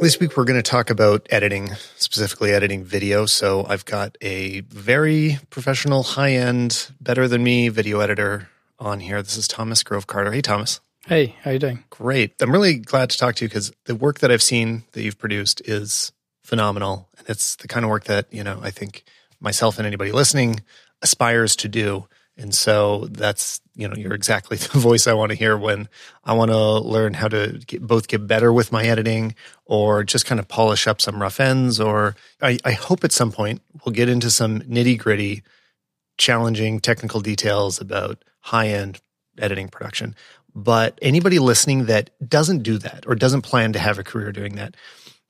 This week, we're going to talk about editing, specifically editing video. So, I've got a very professional, high end, better than me video editor on here. This is Thomas Grove Carter. Hey, Thomas. Hey, how you doing? Great. I'm really glad to talk to you because the work that I've seen that you've produced is phenomenal. And it's the kind of work that, you know, I think myself and anybody listening aspires to do. And so that's, you know, you're exactly the voice I want to hear when I want to learn how to get, both get better with my editing or just kind of polish up some rough ends. Or I, I hope at some point we'll get into some nitty gritty, challenging technical details about high end editing production. But anybody listening that doesn't do that or doesn't plan to have a career doing that,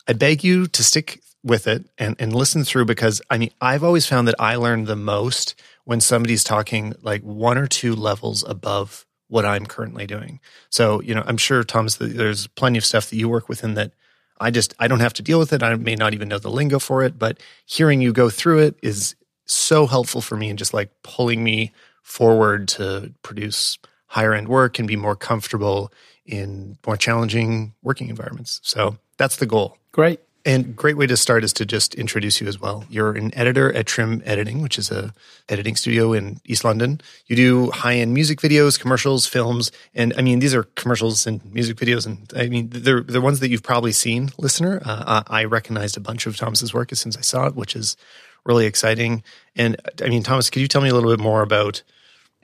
I beg you to stick with it and, and listen through because I mean, I've always found that I learned the most when somebody's talking like one or two levels above what I'm currently doing. So, you know, I'm sure, Thomas, there's plenty of stuff that you work with in that I just, I don't have to deal with it. I may not even know the lingo for it, but hearing you go through it is so helpful for me and just like pulling me forward to produce higher end work and be more comfortable in more challenging working environments. So that's the goal. Great. And great way to start is to just introduce you as well. You're an editor at Trim Editing, which is a editing studio in East London. You do high end music videos, commercials, films, and I mean these are commercials and music videos, and I mean they're the ones that you've probably seen, listener. Uh, I recognized a bunch of Thomas's work as soon as I saw it, which is really exciting. And I mean, Thomas, could you tell me a little bit more about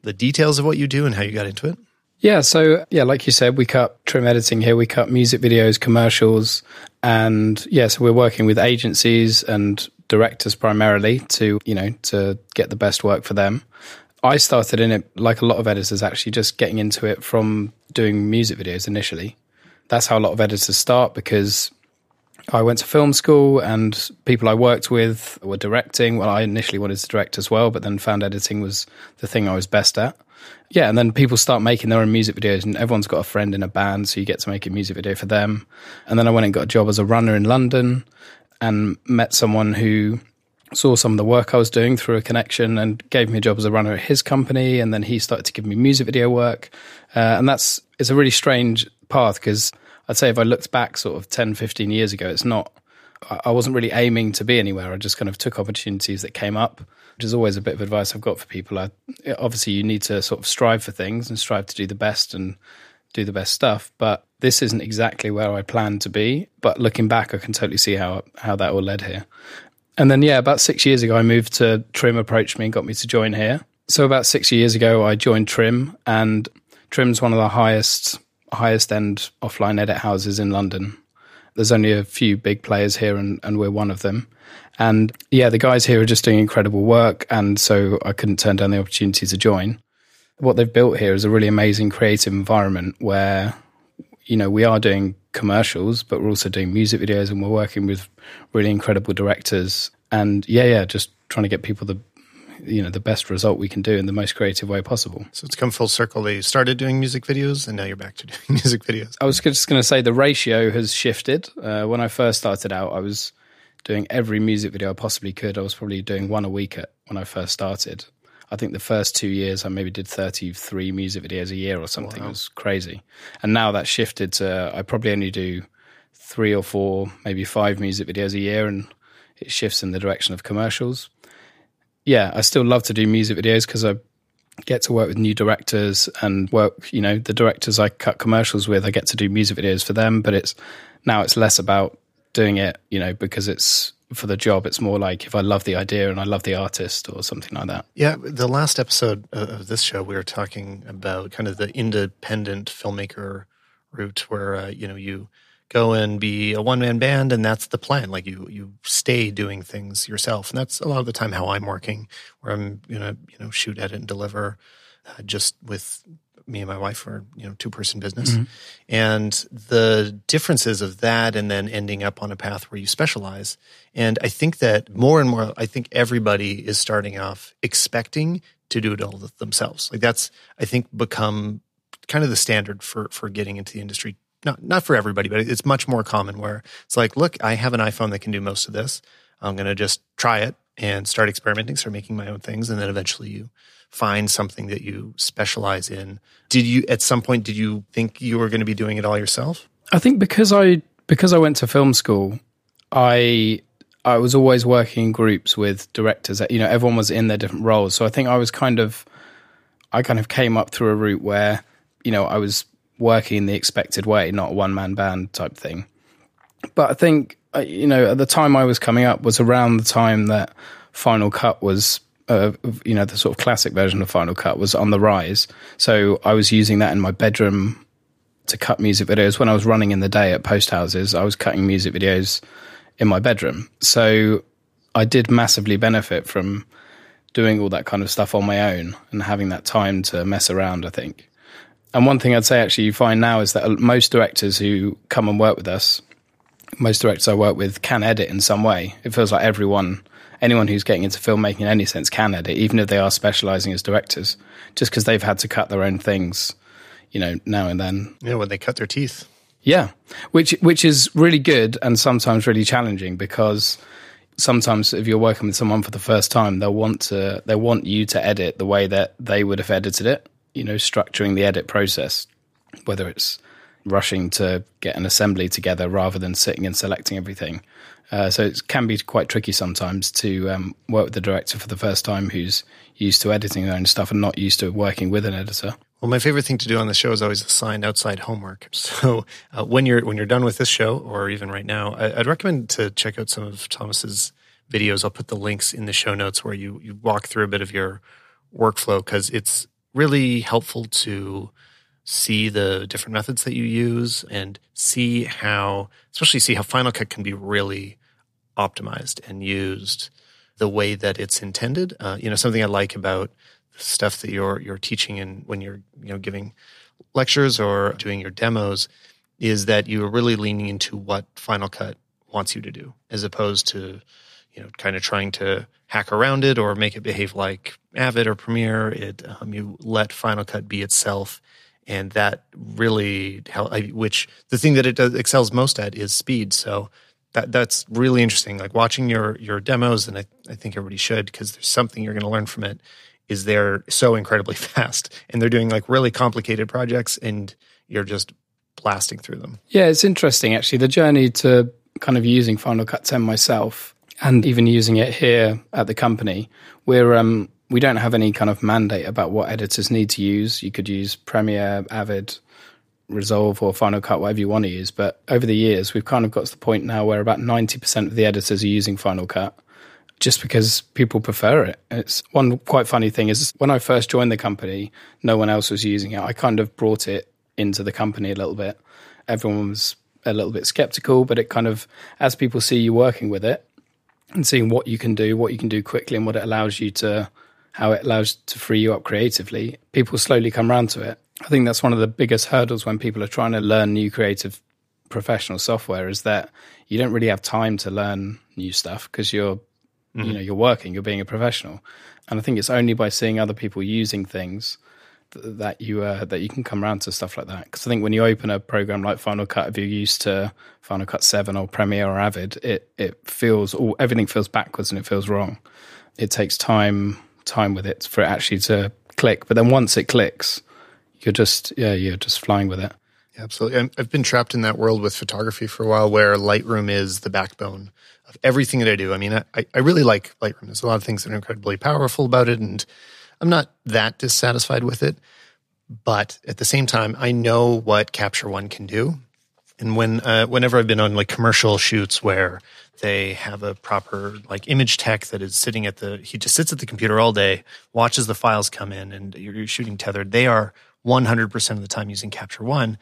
the details of what you do and how you got into it? Yeah, so yeah, like you said, we cut trim editing here. We cut music videos, commercials, and yeah, so we're working with agencies and directors primarily to you know to get the best work for them. I started in it like a lot of editors, actually just getting into it from doing music videos initially. That's how a lot of editors start because I went to film school and people I worked with were directing. Well, I initially wanted to direct as well, but then found editing was the thing I was best at yeah, and then people start making their own music videos, and everyone's got a friend in a band, so you get to make a music video for them. And then I went and got a job as a runner in London, and met someone who saw some of the work I was doing through a connection and gave me a job as a runner at his company. And then he started to give me music video work, uh, and that's it's a really strange path because I'd say if I looked back sort of 10, 15 years ago, it's not. I wasn't really aiming to be anywhere. I just kind of took opportunities that came up which is always a bit of advice I've got for people. I, obviously, you need to sort of strive for things and strive to do the best and do the best stuff. But this isn't exactly where I planned to be. But looking back, I can totally see how how that all led here. And then, yeah, about six years ago, I moved to Trim. Approached me and got me to join here. So about six years ago, I joined Trim, and Trim's one of the highest highest end offline edit houses in London. There's only a few big players here, and, and we're one of them. And yeah, the guys here are just doing incredible work. And so I couldn't turn down the opportunity to join. What they've built here is a really amazing creative environment where, you know, we are doing commercials, but we're also doing music videos and we're working with really incredible directors. And yeah, yeah, just trying to get people the you know the best result we can do in the most creative way possible. So it's come full circle. They started doing music videos, and now you're back to doing music videos. I was just going to say the ratio has shifted. Uh, when I first started out, I was doing every music video I possibly could. I was probably doing one a week at, when I first started. I think the first two years I maybe did 33 music videos a year or something. Wow. It was crazy. And now that's shifted to I probably only do three or four, maybe five music videos a year, and it shifts in the direction of commercials. Yeah, I still love to do music videos because I get to work with new directors and work, you know, the directors I cut commercials with, I get to do music videos for them, but it's now it's less about doing it, you know, because it's for the job. It's more like if I love the idea and I love the artist or something like that. Yeah. The last episode of this show, we were talking about kind of the independent filmmaker route where, uh, you know, you go and be a one man band and that's the plan. Like you, you stay doing things yourself. And that's a lot of the time how I'm working, where I'm, you know, you know, shoot, edit and deliver uh, just with me and my wife are you know two person business mm-hmm. and the differences of that and then ending up on a path where you specialize and i think that more and more i think everybody is starting off expecting to do it all themselves like that's i think become kind of the standard for for getting into the industry not not for everybody but it's much more common where it's like look i have an iphone that can do most of this i'm going to just try it and start experimenting start making my own things and then eventually you find something that you specialize in. Did you, at some point, did you think you were going to be doing it all yourself? I think because I because I went to film school, I I was always working in groups with directors. That, You know, everyone was in their different roles, so I think I was kind of I kind of came up through a route where you know I was working the expected way, not a one man band type thing. But I think uh, you know at the time I was coming up was around the time that Final Cut was. Uh, you know the sort of classic version of Final Cut was on the rise, so I was using that in my bedroom to cut music videos when I was running in the day at post houses. I was cutting music videos in my bedroom. So I did massively benefit from doing all that kind of stuff on my own and having that time to mess around, I think. And one thing I'd say actually you find now is that uh, most directors who come and work with us, most directors I work with can edit in some way. It feels like everyone, anyone who's getting into filmmaking in any sense can edit, even if they are specializing as directors, just because they've had to cut their own things you know, now and then. Yeah, when they cut their teeth. Yeah, which which is really good and sometimes really challenging because sometimes if you're working with someone for the first time, they'll want to they want you to edit the way that they would have edited it. You know, structuring the edit process, whether it's rushing to get an assembly together rather than sitting and selecting everything. Uh, so it can be quite tricky sometimes to um, work with the director for the first time who's used to editing their own stuff and not used to working with an editor. Well, my favorite thing to do on the show is always assign outside homework. So uh, when you're when you're done with this show, or even right now, I, would recommend to check out some of Thomas's videos. I'll put the links in the show notes where you you walk through a bit of your workflow because it's really helpful to see the different methods that you use and see how, especially see how Final Cut can be really optimized and used the way that it's intended. Uh, you know, something I like about the stuff that you're you're teaching and when you're you know giving lectures or doing your demos is that you're really leaning into what Final Cut wants you to do, as opposed to you know kind of trying to hack around it or make it behave like Avid or Premiere. It um, you let Final Cut be itself, and that really help. Which the thing that it does, excels most at is speed. So that that's really interesting. Like watching your your demos, and I, I think everybody should because there's something you're going to learn from it is they're so incredibly fast and they're doing like really complicated projects and you're just blasting through them. Yeah, it's interesting actually. The journey to kind of using Final Cut 10 myself and even using it here at the company, we're um we don't have any kind of mandate about what editors need to use. You could use Premiere, Avid, Resolve or Final Cut, whatever you want to use. But over the years, we've kind of got to the point now where about 90% of the editors are using Final Cut just because people prefer it. It's one quite funny thing is when I first joined the company, no one else was using it. I kind of brought it into the company a little bit. Everyone was a little bit skeptical, but it kind of, as people see you working with it and seeing what you can do, what you can do quickly, and what it allows you to, how it allows to free you up creatively, people slowly come around to it. I think that's one of the biggest hurdles when people are trying to learn new creative professional software is that you don't really have time to learn new stuff because you're Mm-hmm. You know, you're working, you're being a professional, and I think it's only by seeing other people using things that you uh, that you can come around to stuff like that. Because I think when you open a program like Final Cut, if you're used to Final Cut Seven or Premiere or Avid, it it feels all everything feels backwards and it feels wrong. It takes time time with it for it actually to click. But then once it clicks, you're just yeah you're just flying with it. Yeah, absolutely. I've been trapped in that world with photography for a while where Lightroom is the backbone of everything that I do. I mean, I, I really like Lightroom. There's a lot of things that are incredibly powerful about it, and I'm not that dissatisfied with it. But at the same time, I know what Capture One can do. And when uh, whenever I've been on like commercial shoots where they have a proper like image tech that is sitting at the he just sits at the computer all day, watches the files come in, and you're shooting tethered. They are 100% of the time using Capture One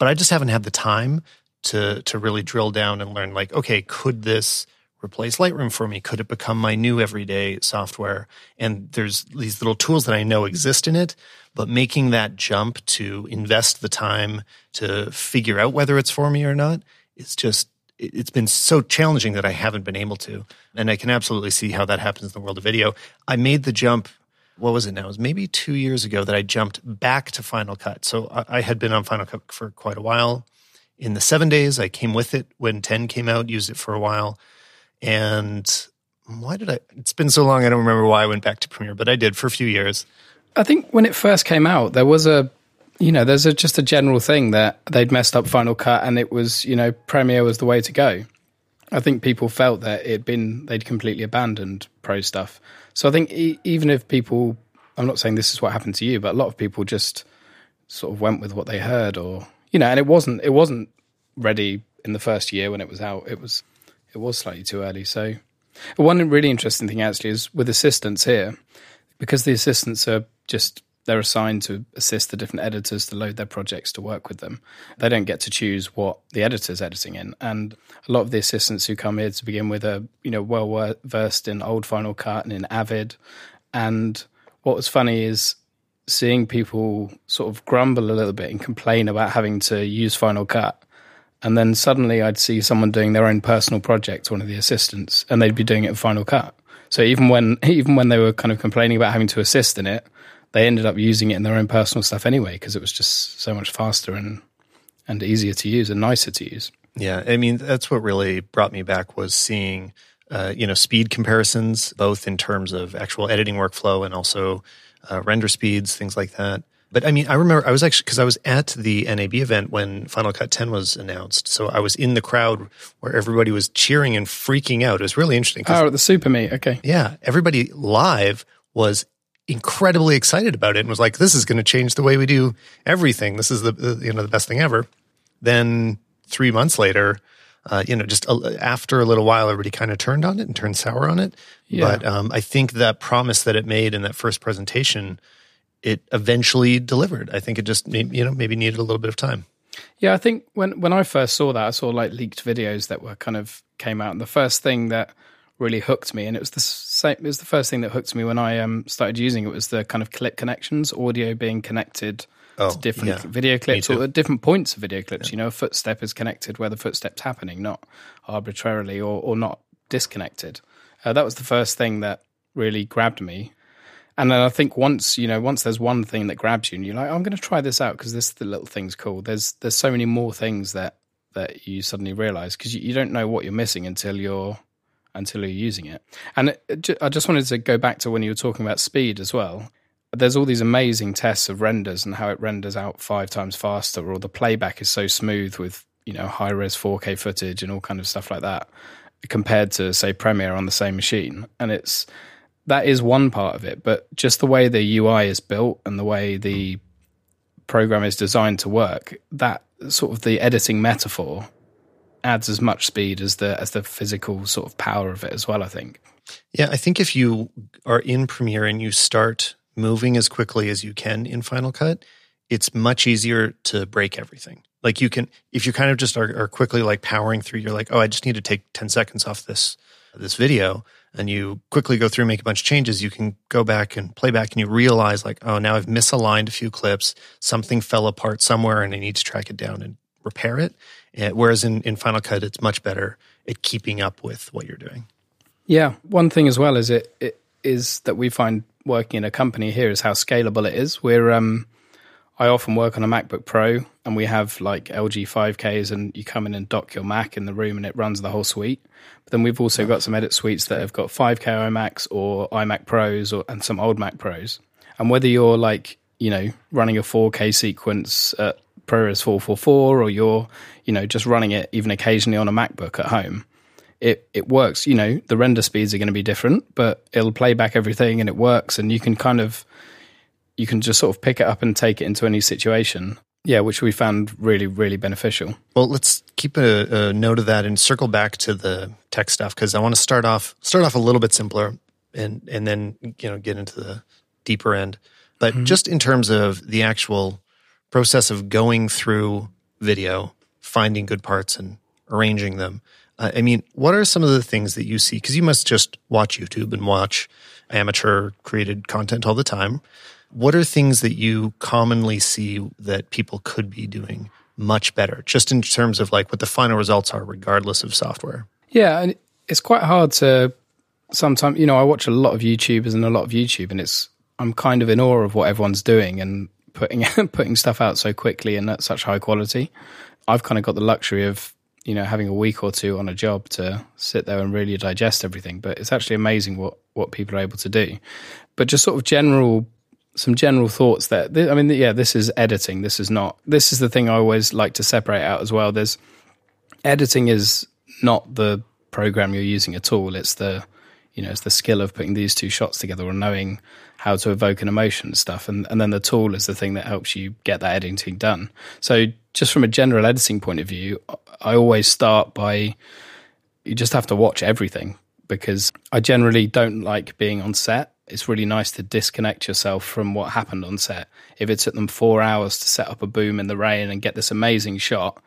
but I just haven't had the time to to really drill down and learn like okay could this replace Lightroom for me could it become my new everyday software and there's these little tools that I know exist in it but making that jump to invest the time to figure out whether it's for me or not is just it's been so challenging that I haven't been able to and I can absolutely see how that happens in the world of video I made the jump what was it now? It was maybe two years ago that I jumped back to Final Cut. So I, had been on Final Cut for quite a while. In the seven days, I came with it when 10 came out, used it for a while. And why did I? It's been so long, I don't remember why I went back to Premiere, but I did for a few years. I think when it first came out, there was a you know, there's a, just a general thing that they'd messed up Final Cut and it was, you know, Premiere was the way to go. I think people felt that it'd been, they'd completely abandoned Pro stuff. So I think e- even if people, I'm not saying this is what happened to you, but a lot of people just sort of went with what they heard or, you know, and it wasn't, it wasn't ready in the first year when it was out. It was, it was slightly too early. So one really interesting thing actually is with assistants here, because the assistants are just they're assigned to assist the different editors to load their projects to work with them. They don't get to choose what the editor's editing in. And a lot of the assistants who come here to begin with are, you know, well versed in old Final Cut and in Avid. And what was funny is seeing people sort of grumble a little bit and complain about having to use Final Cut. And then suddenly I'd see someone doing their own personal project, one of the assistants, and they'd be doing it in Final Cut. So even when even when they were kind of complaining about having to assist in it, they ended up using it in their own personal stuff anyway because it was just so much faster and and easier to use and nicer to use. Yeah, I mean that's what really brought me back was seeing uh, you know speed comparisons both in terms of actual editing workflow and also uh, render speeds, things like that. But I mean, I remember I was actually because I was at the NAB event when Final Cut 10 was announced, so I was in the crowd where everybody was cheering and freaking out. It was really interesting. Oh, at the Super Meet, okay. Yeah, everybody live was incredibly excited about it and was like, "This is going to change the way we do everything. This is the, the you know the best thing ever." Then three months later, uh, you know, just a, after a little while, everybody kind of turned on it and turned sour on it. Yeah. But um, I think that promise that it made in that first presentation, it eventually delivered. I think it just you know maybe needed a little bit of time. Yeah, I think when when I first saw that, I saw like leaked videos that were kind of came out, and the first thing that really hooked me, and it was the same. It was the first thing that hooked me when I um, started using it. Was the kind of clip connections, audio being connected oh, to different yeah. video clips or at different points of video clips. Yeah. You know, a footstep is connected where the footstep's happening, not arbitrarily or or not disconnected. Uh, that was the first thing that really grabbed me. And then I think once you know, once there's one thing that grabs you, and you're like, oh, I'm going to try this out because this the little thing's cool. There's there's so many more things that that you suddenly realize because you, you don't know what you're missing until you're until you're using it. And it, I just wanted to go back to when you were talking about speed as well. There's all these amazing tests of renders and how it renders out five times faster, or the playback is so smooth with you know high res 4K footage and all kind of stuff like that, compared to say Premiere on the same machine. And it's that is one part of it, but just the way the UI is built and the way the program is designed to work, that sort of the editing metaphor adds as much speed as the as the physical sort of power of it as well. I think. Yeah, I think if you are in Premiere and you start moving as quickly as you can in Final Cut, it's much easier to break everything. Like you can, if you kind of just are, are quickly like powering through, you're like, oh, I just need to take ten seconds off this this video, and you quickly go through, and make a bunch of changes. You can go back and play back, and you realize like, oh, now I've misaligned a few clips, something fell apart somewhere, and I need to track it down and repair it. Uh, whereas in, in Final Cut, it's much better at keeping up with what you're doing. Yeah. One thing as well is it, it is that we find working in a company here is how scalable it is. We're, um, I often work on a MacBook Pro and we have like LG 5Ks and you come in and dock your Mac in the room and it runs the whole suite. But then we've also got some edit suites that have got 5K iMacs or iMac Pros or, and some old Mac Pros. And whether you're like, you know, running a 4K sequence at ProRes 444 or you're, you know, just running it even occasionally on a MacBook at home, it, it works. You know, the render speeds are going to be different, but it'll play back everything and it works. And you can kind of, you can just sort of pick it up and take it into any situation. Yeah, which we found really, really beneficial. Well, let's keep a, a note of that and circle back to the tech stuff because I want to start off start off a little bit simpler and and then you know get into the deeper end. But mm-hmm. just in terms of the actual process of going through video, finding good parts and arranging them. Uh, I mean, what are some of the things that you see? Because you must just watch YouTube and watch amateur created content all the time. What are things that you commonly see that people could be doing much better, just in terms of like what the final results are, regardless of software? Yeah, and it's quite hard to sometimes, you know, I watch a lot of YouTubers and a lot of YouTube, and it's I'm kind of in awe of what everyone's doing, and putting putting stuff out so quickly and at such high quality. I've kind of got the luxury of you know having a week or two on a job to sit there and really digest everything. But it's actually amazing what what people are able to do. But just sort of general some general thoughts there. I mean, yeah, this is editing. This is not. This is the thing I always like to separate out as well. There's editing is not the program you're using at all. It's the you know it's the skill of putting these two shots together or knowing how to evoke an emotion and stuff. And and then the tool is the thing that helps you get that editing done. So just from a general editing point of view, I always start by you just have to watch everything because I generally don't like being on set. It's really nice to disconnect yourself from what happened on set. If it took them four hours to set up a boom in the rain and get this amazing shot,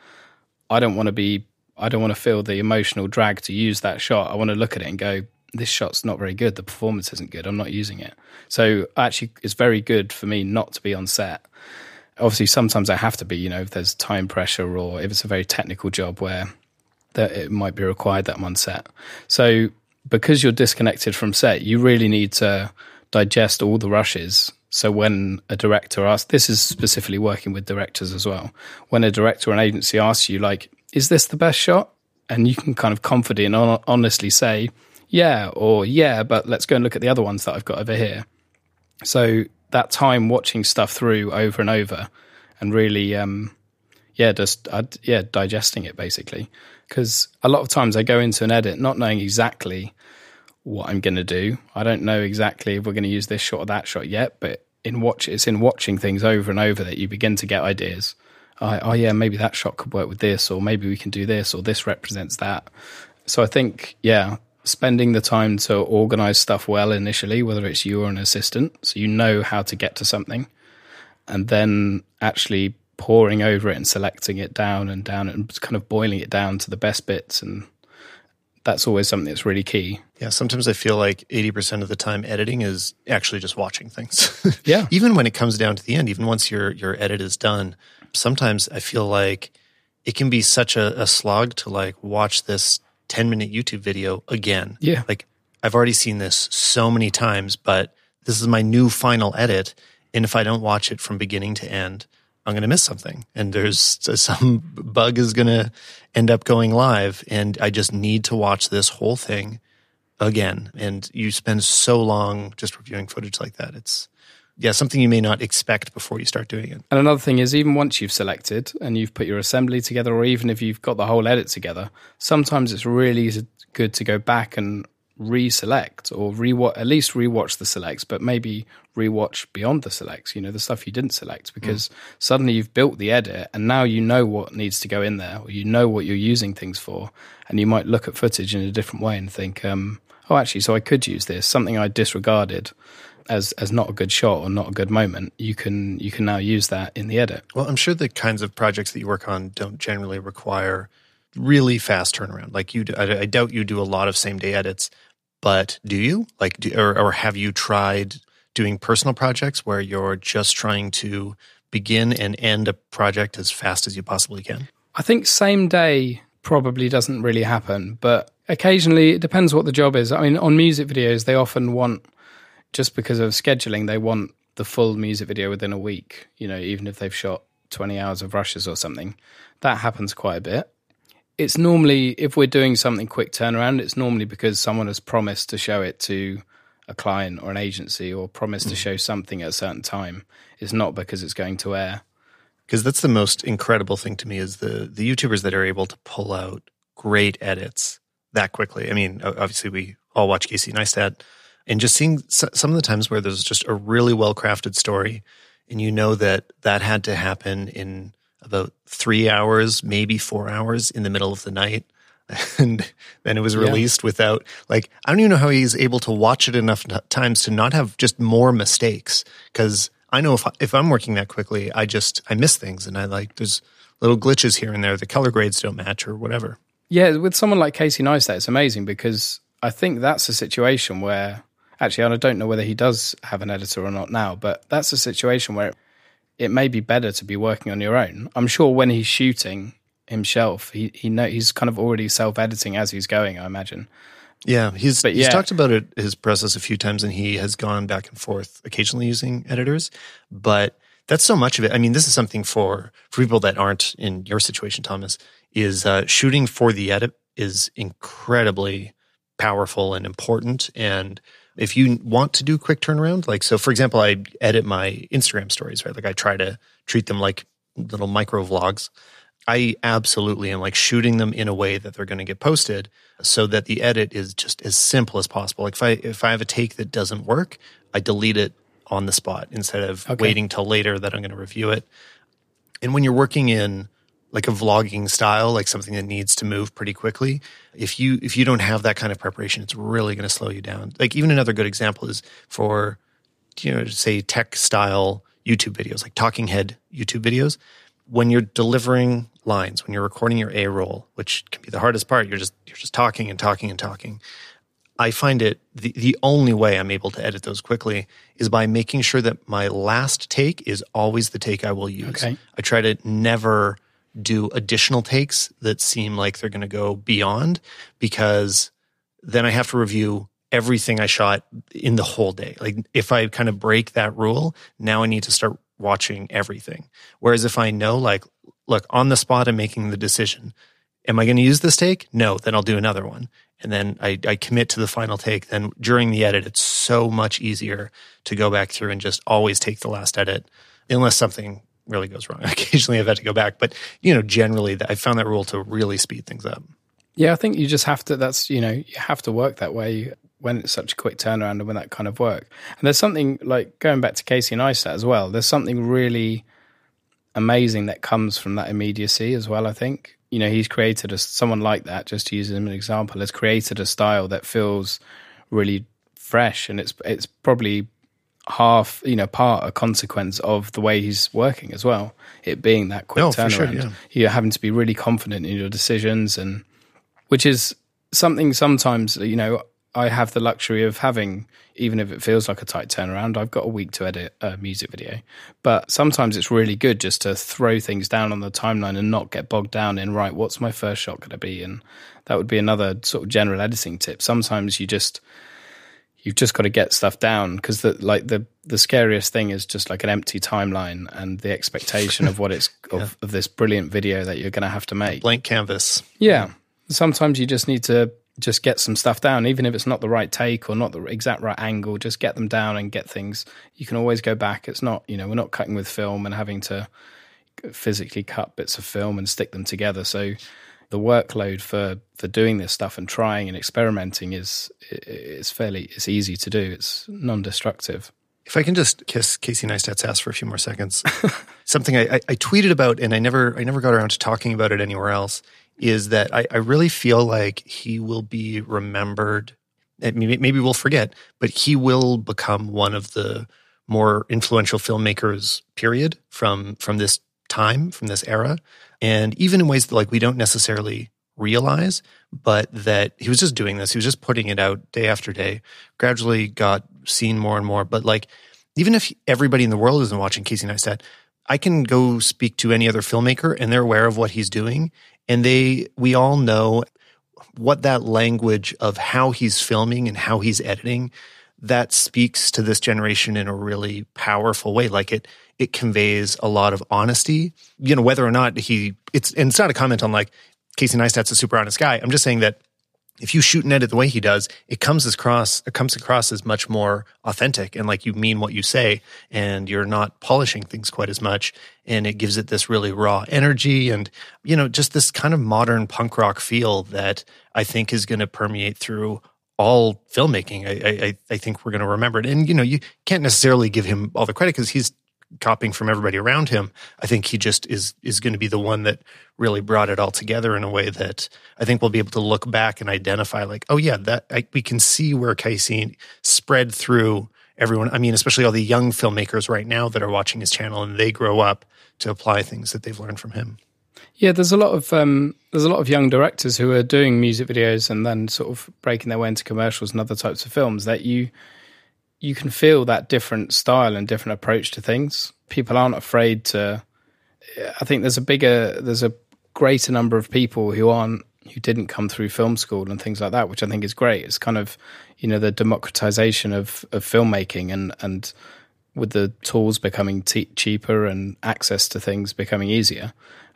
I don't want to be, I don't want to feel the emotional drag to use that shot. I want to look at it and go, this shot's not very good. The performance isn't good. I'm not using it. So actually, it's very good for me not to be on set. Obviously, sometimes I have to be, you know, if there's time pressure or if it's a very technical job where that it might be required that I'm on set. So because you're disconnected from set, you really need to digest all the rushes. So when a director asks, this is specifically working with directors as well. When a director or an agency asks you, like, is this the best shot? And you can kind of confidently and honestly say, yeah, or yeah, but let's go and look at the other ones that I've got over here. So that time watching stuff through over and over and really, um, yeah, just, uh, yeah, digesting it basically because a lot of times I go into an edit not knowing exactly what I'm going to do. I don't know exactly if we're going to use this shot or that shot yet, but in watch, it's in watching things over and over that you begin to get ideas. Oh, oh yeah, maybe that shot could work with this, or maybe we can do this, or this represents that. So I think, yeah, spending the time to organize stuff well initially, whether it's you or an assistant, so you know how to get to something, and then actually pouring over it and selecting it down and down and kind of boiling it down to the best bits and that's always something that's really key. Yeah, sometimes I feel like 80% of the time editing is actually just watching things. yeah. even when it comes down to the end, even once your your edit is done, sometimes I feel like it can be such a, a slog to like watch this 10 minute YouTube video again. Yeah. Like I've already seen this so many times, but this is my new final edit. And if I don't watch it from beginning to end, I'm going to miss something and there's some bug is going to end up going live and I just need to watch this whole thing again. And you spend so long just reviewing footage like that. It's, yeah, something you may not expect before you start doing it. And another thing is, even once you've selected and you've put your assembly together, or even if you've got the whole edit together, sometimes it's really good to go back and reselect or rewatch at least rewatch the selects, but maybe rewatch beyond the selects. You know, the stuff you didn't select because mm. suddenly you've built the edit and now you know what needs to go in there, or you know what you're using things for, and you might look at footage in a different way and think, um, oh, actually, so I could use this something I disregarded as as not a good shot or not a good moment, you can you can now use that in the edit. Well, I'm sure the kinds of projects that you work on don't generally require really fast turnaround. Like you, do, I, I doubt you do a lot of same day edits, but do you like, do, or, or have you tried doing personal projects where you're just trying to begin and end a project as fast as you possibly can? I think same day probably doesn't really happen, but occasionally it depends what the job is. I mean, on music videos, they often want, just because of scheduling, they want the full music video within a week, you know, even if they've shot 20 hours of rushes or something. That happens quite a bit it's normally if we're doing something quick turnaround, it's normally because someone has promised to show it to a client or an agency or promised mm. to show something at a certain time. It's not because it's going to air. Because that's the most incredible thing to me is the the YouTubers that are able to pull out great edits that quickly. I mean, obviously we all watch Casey Neistat, and just seeing some of the times where there's just a really well crafted story, and you know that that had to happen in about three hours, maybe four hours in the middle of the night. And then it was released yeah. without, like, I don't even know how he's able to watch it enough times to not have just more mistakes. Cause I know if, if I'm working that quickly, I just, I miss things and I like, there's little glitches here and there. The color grades don't match or whatever. Yeah. With someone like Casey Neistat, it's amazing because I think that's a situation where, actually, and I don't know whether he does have an editor or not now, but that's a situation where it may be better to be working on your own. I'm sure when he's shooting himself, he he know he's kind of already self editing as he's going. I imagine. Yeah, he's but he's talked about it his process a few times, and he has gone back and forth occasionally using editors. But that's so much of it. I mean, this is something for for people that aren't in your situation, Thomas. Is uh, shooting for the edit is incredibly powerful and important, and If you want to do quick turnaround, like so, for example, I edit my Instagram stories, right? Like I try to treat them like little micro vlogs. I absolutely am like shooting them in a way that they're going to get posted so that the edit is just as simple as possible. Like if I if I have a take that doesn't work, I delete it on the spot instead of Okay. waiting till later that I'm going to review it. And when you're working in like a vlogging style, like something that needs to move pretty quickly, if you if you don't have that kind of preparation, it's really going to slow you down. Like even another good example is for you know say tech style YouTube videos, like talking head YouTube videos. When you're delivering lines, when you're recording your A roll, which can be the hardest part, you're just you're just talking and talking and talking. I find it the, the only way I'm able to edit those quickly is by making sure that my last take is always the take I will use. Okay. I try to never do additional takes that seem like they're going to go beyond because then I have to review everything I shot in the whole day. Like if I kind of break that rule, now I need to start watching everything. Whereas if I know, like, look, on the spot, I'm making the decision. Am I going to use this take? No, then I'll do another one. And then I, I commit to the final take. Then during the edit, it's so much easier to go back through and just always take the last edit, unless something really goes wrong. Occasionally I've had to go back, but you know, generally I found that rule to really speed things up. Yeah, I think you just have to. That's you know you have to work that way when it's such a quick turnaround and when that kind of work. And there's something like going back to Casey Neistat as well. There's something really amazing that comes from that immediacy as well. I think you know he's created a someone like that. Just to use him as an example, has created a style that feels really fresh, and it's it's probably half you know part a consequence of the way he's working as well. It being that quick No, for sure, turnaround, yeah. you're having to be really confident in your decisions and which is something sometimes you know I have the luxury of having even if it feels like a tight turnaround I've got a week to edit a music video but sometimes it's really good just to throw things down on the timeline and not get bogged down in right what's my first shot going to be and that would be another sort of general editing tip sometimes you just you've just got to get stuff down because the like the the scariest thing is just like an empty timeline and the expectation of what it's of, of this brilliant video that you're going to have to make Blank canvas. yeah. Sometimes you just need to just get some stuff down, even if it's not the right take or not the exact right angle. Just get them down and get things. You can always go back. It's not, you know, we're not cutting with film and having to physically cut bits of film and stick them together. So the workload for for doing this stuff and trying and experimenting is is fairly it's easy to do. It's non-destructive. If I can just kiss Casey Neistat's ass for a few more seconds, something I, I, I tweeted about and I never I never got around to talking about it anywhere else is that I, I really feel like he will be remembered. and Maybe, maybe we'll forget, but he will become one of the more influential filmmakers. Period from from this time from this era, and even in ways that like we don't necessarily realize, but that he was just doing this. He was just putting it out day after day. Gradually got seen more and more. But like, even if everybody in the world isn't watching Casey Neistat, I can go speak to any other filmmaker and they're aware of what he's doing, and they we all know what that language of how he's filming and how he's editing that speaks to this generation in a really powerful way. Like it it conveys a lot of honesty. You know whether or not he it's and it's not a comment on like casey neistat's a super honest guy. I'm just saying that if you shoot and edit the way he does it comes across it comes across as much more authentic and like you mean what you say and you're not polishing things quite as much. And it gives it this really raw energy and you know just this kind of modern punk rock feel that i think is going to permeate through all filmmaking. I, I, I think we're going to remember it. And, you know, you can't necessarily give him all the credit because he's copying from everybody around him. I think he just is, is going to be the one that really brought it all together in a way that I think we'll be able to look back and identify like, oh yeah, that I, we can see where Casey spread through everyone. I mean, especially all the young filmmakers right now that are watching his channel and they grow up to apply things that they've learned from him. Yeah, there's a lot of um, there's a lot of young directors who are doing music videos and then sort of breaking their way into commercials and other types of films that you you can feel that different style and different approach to things. People aren't afraid to. I think there's a bigger there's a greater number of people who aren't who didn't come through film school and things like that, which I think is great. It's kind of you know the democratization of of filmmaking and and with the tools becoming cheaper and access to things becoming easier.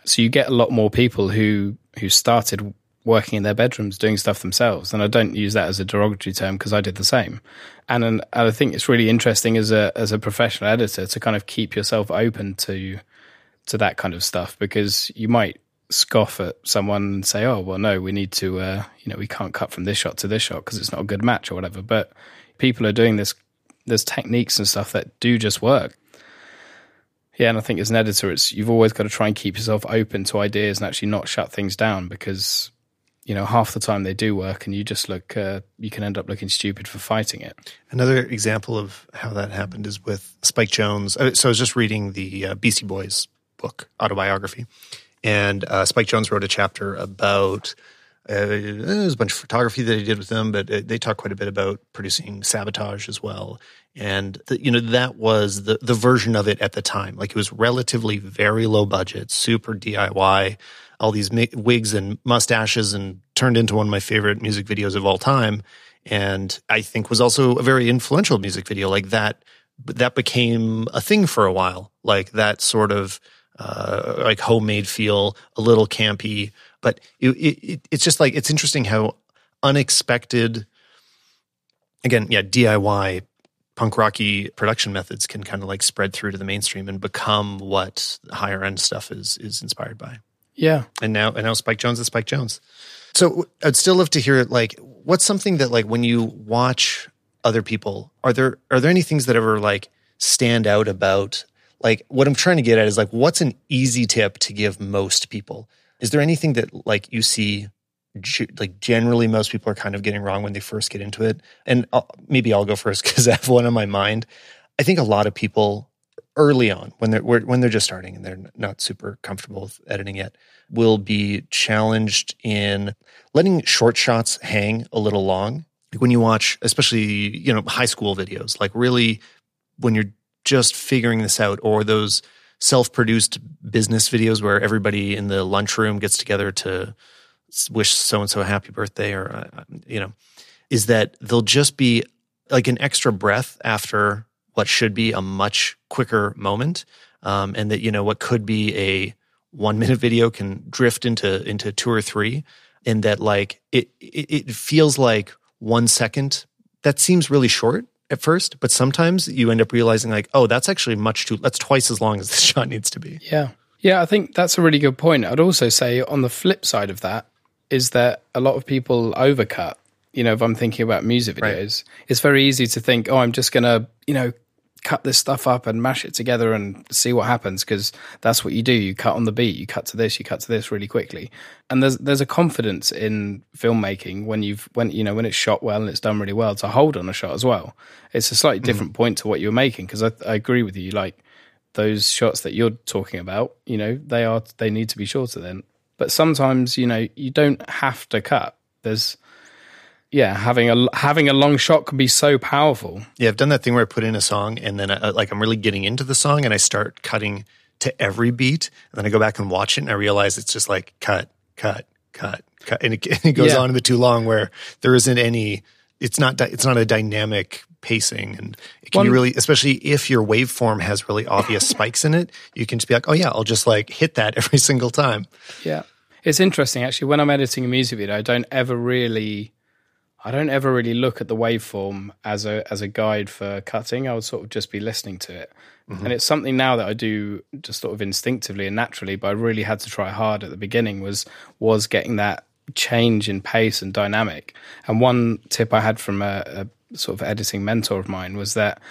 So you get a lot more people who who started working in their bedrooms doing stuff themselves. And I don't use that as a derogatory term because I did the same. And, and I think it's really interesting as a as a professional editor to kind of keep yourself open to to that kind of stuff because you might scoff at someone and say, "Oh, well, no, we need to, uh, you know, we can't cut from this shot to this shot because it's not a good match or whatever." But people are doing this. There's techniques and stuff that do just work. Yeah, and I think as an editor, it's you've always got to try and keep yourself open to ideas and actually not shut things down because you know half the time they do work and you just look uh, you can end up looking stupid for fighting it. Another example of how that happened is with spike jonze. Uh, so i was just reading the uh, beastie boys book autobiography and uh, Spike Jonze wrote a chapter about there's a bunch of photography that he did with them but uh, they talk quite a bit about producing sabotage as well. And the, you know that was the the version of it at the time. Like it was relatively very low budget super diy all these wigs and mustaches and turned into one of my favorite music videos of all time. And i think was also a very influential music video. Like that that became a thing for a while. Like that sort of uh, like homemade feel a little campy but it, it, it's just like it's interesting how unexpected again yeah diy punk rocky production methods can kind of like spread through to the mainstream and become what higher end stuff is is inspired by. Yeah. And now and now Spike Jonze is Spike Jonze. So I'd still love to hear like what's something that like when you watch other people, are there are there any things that ever like stand out about like what I'm trying to get at is like what's an easy tip to give most people? Is there anything that like you see like generally most people are kind of getting wrong when they first get into it. And I'll, maybe I'll go first because I have one on my mind. I think a lot of people early on when they're when they're just starting and they're not super comfortable with editing yet will be challenged in letting short shots hang a little long. Like when you watch, especially you know high school videos, like really when you're just figuring this out, or those self-produced business videos where everybody in the lunchroom gets together to wish so and so a happy birthday or uh, you know is that they'll just be like an extra breath after what should be a much quicker moment um, and that you know what could be a one minute video can drift into into two or three and that like it it, it feels like one second that seems really short at first but sometimes you end up realizing like oh that's actually much too that's twice as long as the shot needs to be yeah yeah, I think that's a really good point. I'd also say on the flip side of that, is that a lot of people overcut. You know, if I'm thinking about music videos, right. it's very easy to think, oh, I'm just going to, you know, cut this stuff up and mash it together and see what happens because that's what you do. You cut on the beat, you cut to this, you cut to this really quickly. And there's there's a confidence in filmmaking when you've when you know when it's shot well and it's done really well to hold on a shot as well. It's a slightly mm-hmm. different mm. point to what you're making because I, I agree with you. Like those shots that you're talking about, you know, they are they need to be shorter then but sometimes, you know, you don't have to cut. There's yeah, having a having a long shot can be so powerful. Yeah, I've done that thing where I put in a song and then I, uh, like I'm really getting into the song and I start cutting to every beat and then I go back and watch it and I realize it's just like cut, cut, cut, cut, and it, it goes yeah. on bit too long where there isn't any. It's not it's not a dynamic pacing and it can One, be really especially if your waveform has really obvious spikes in it you can just be like oh yeah i'll just like hit that every single time yeah it's interesting actually when i'm editing a music video i don't ever really i don't ever really look at the waveform as a as a guide for cutting i would sort of just be listening to it mm-hmm. and it's something now that i do just sort of instinctively and naturally but i really had to try hard at the beginning was was getting that change in pace and dynamic and one tip i had from a, a sort of editing mentor of mine was that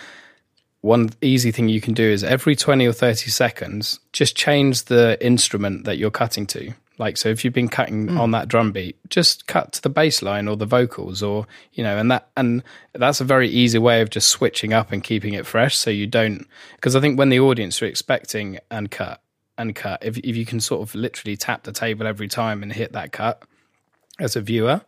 one easy thing you can do is every 20 or 30 seconds, just change the instrument that you're cutting to. Like, so if you've been cutting mm. on that drum beat, just cut to the bass line or the vocals or, you know, and that, and that's a very easy way of just switching up and keeping it fresh. So you don't, because I think when the audience are expecting and cut and cut, if, if you can sort of literally tap the table every time and hit that cut as a viewer,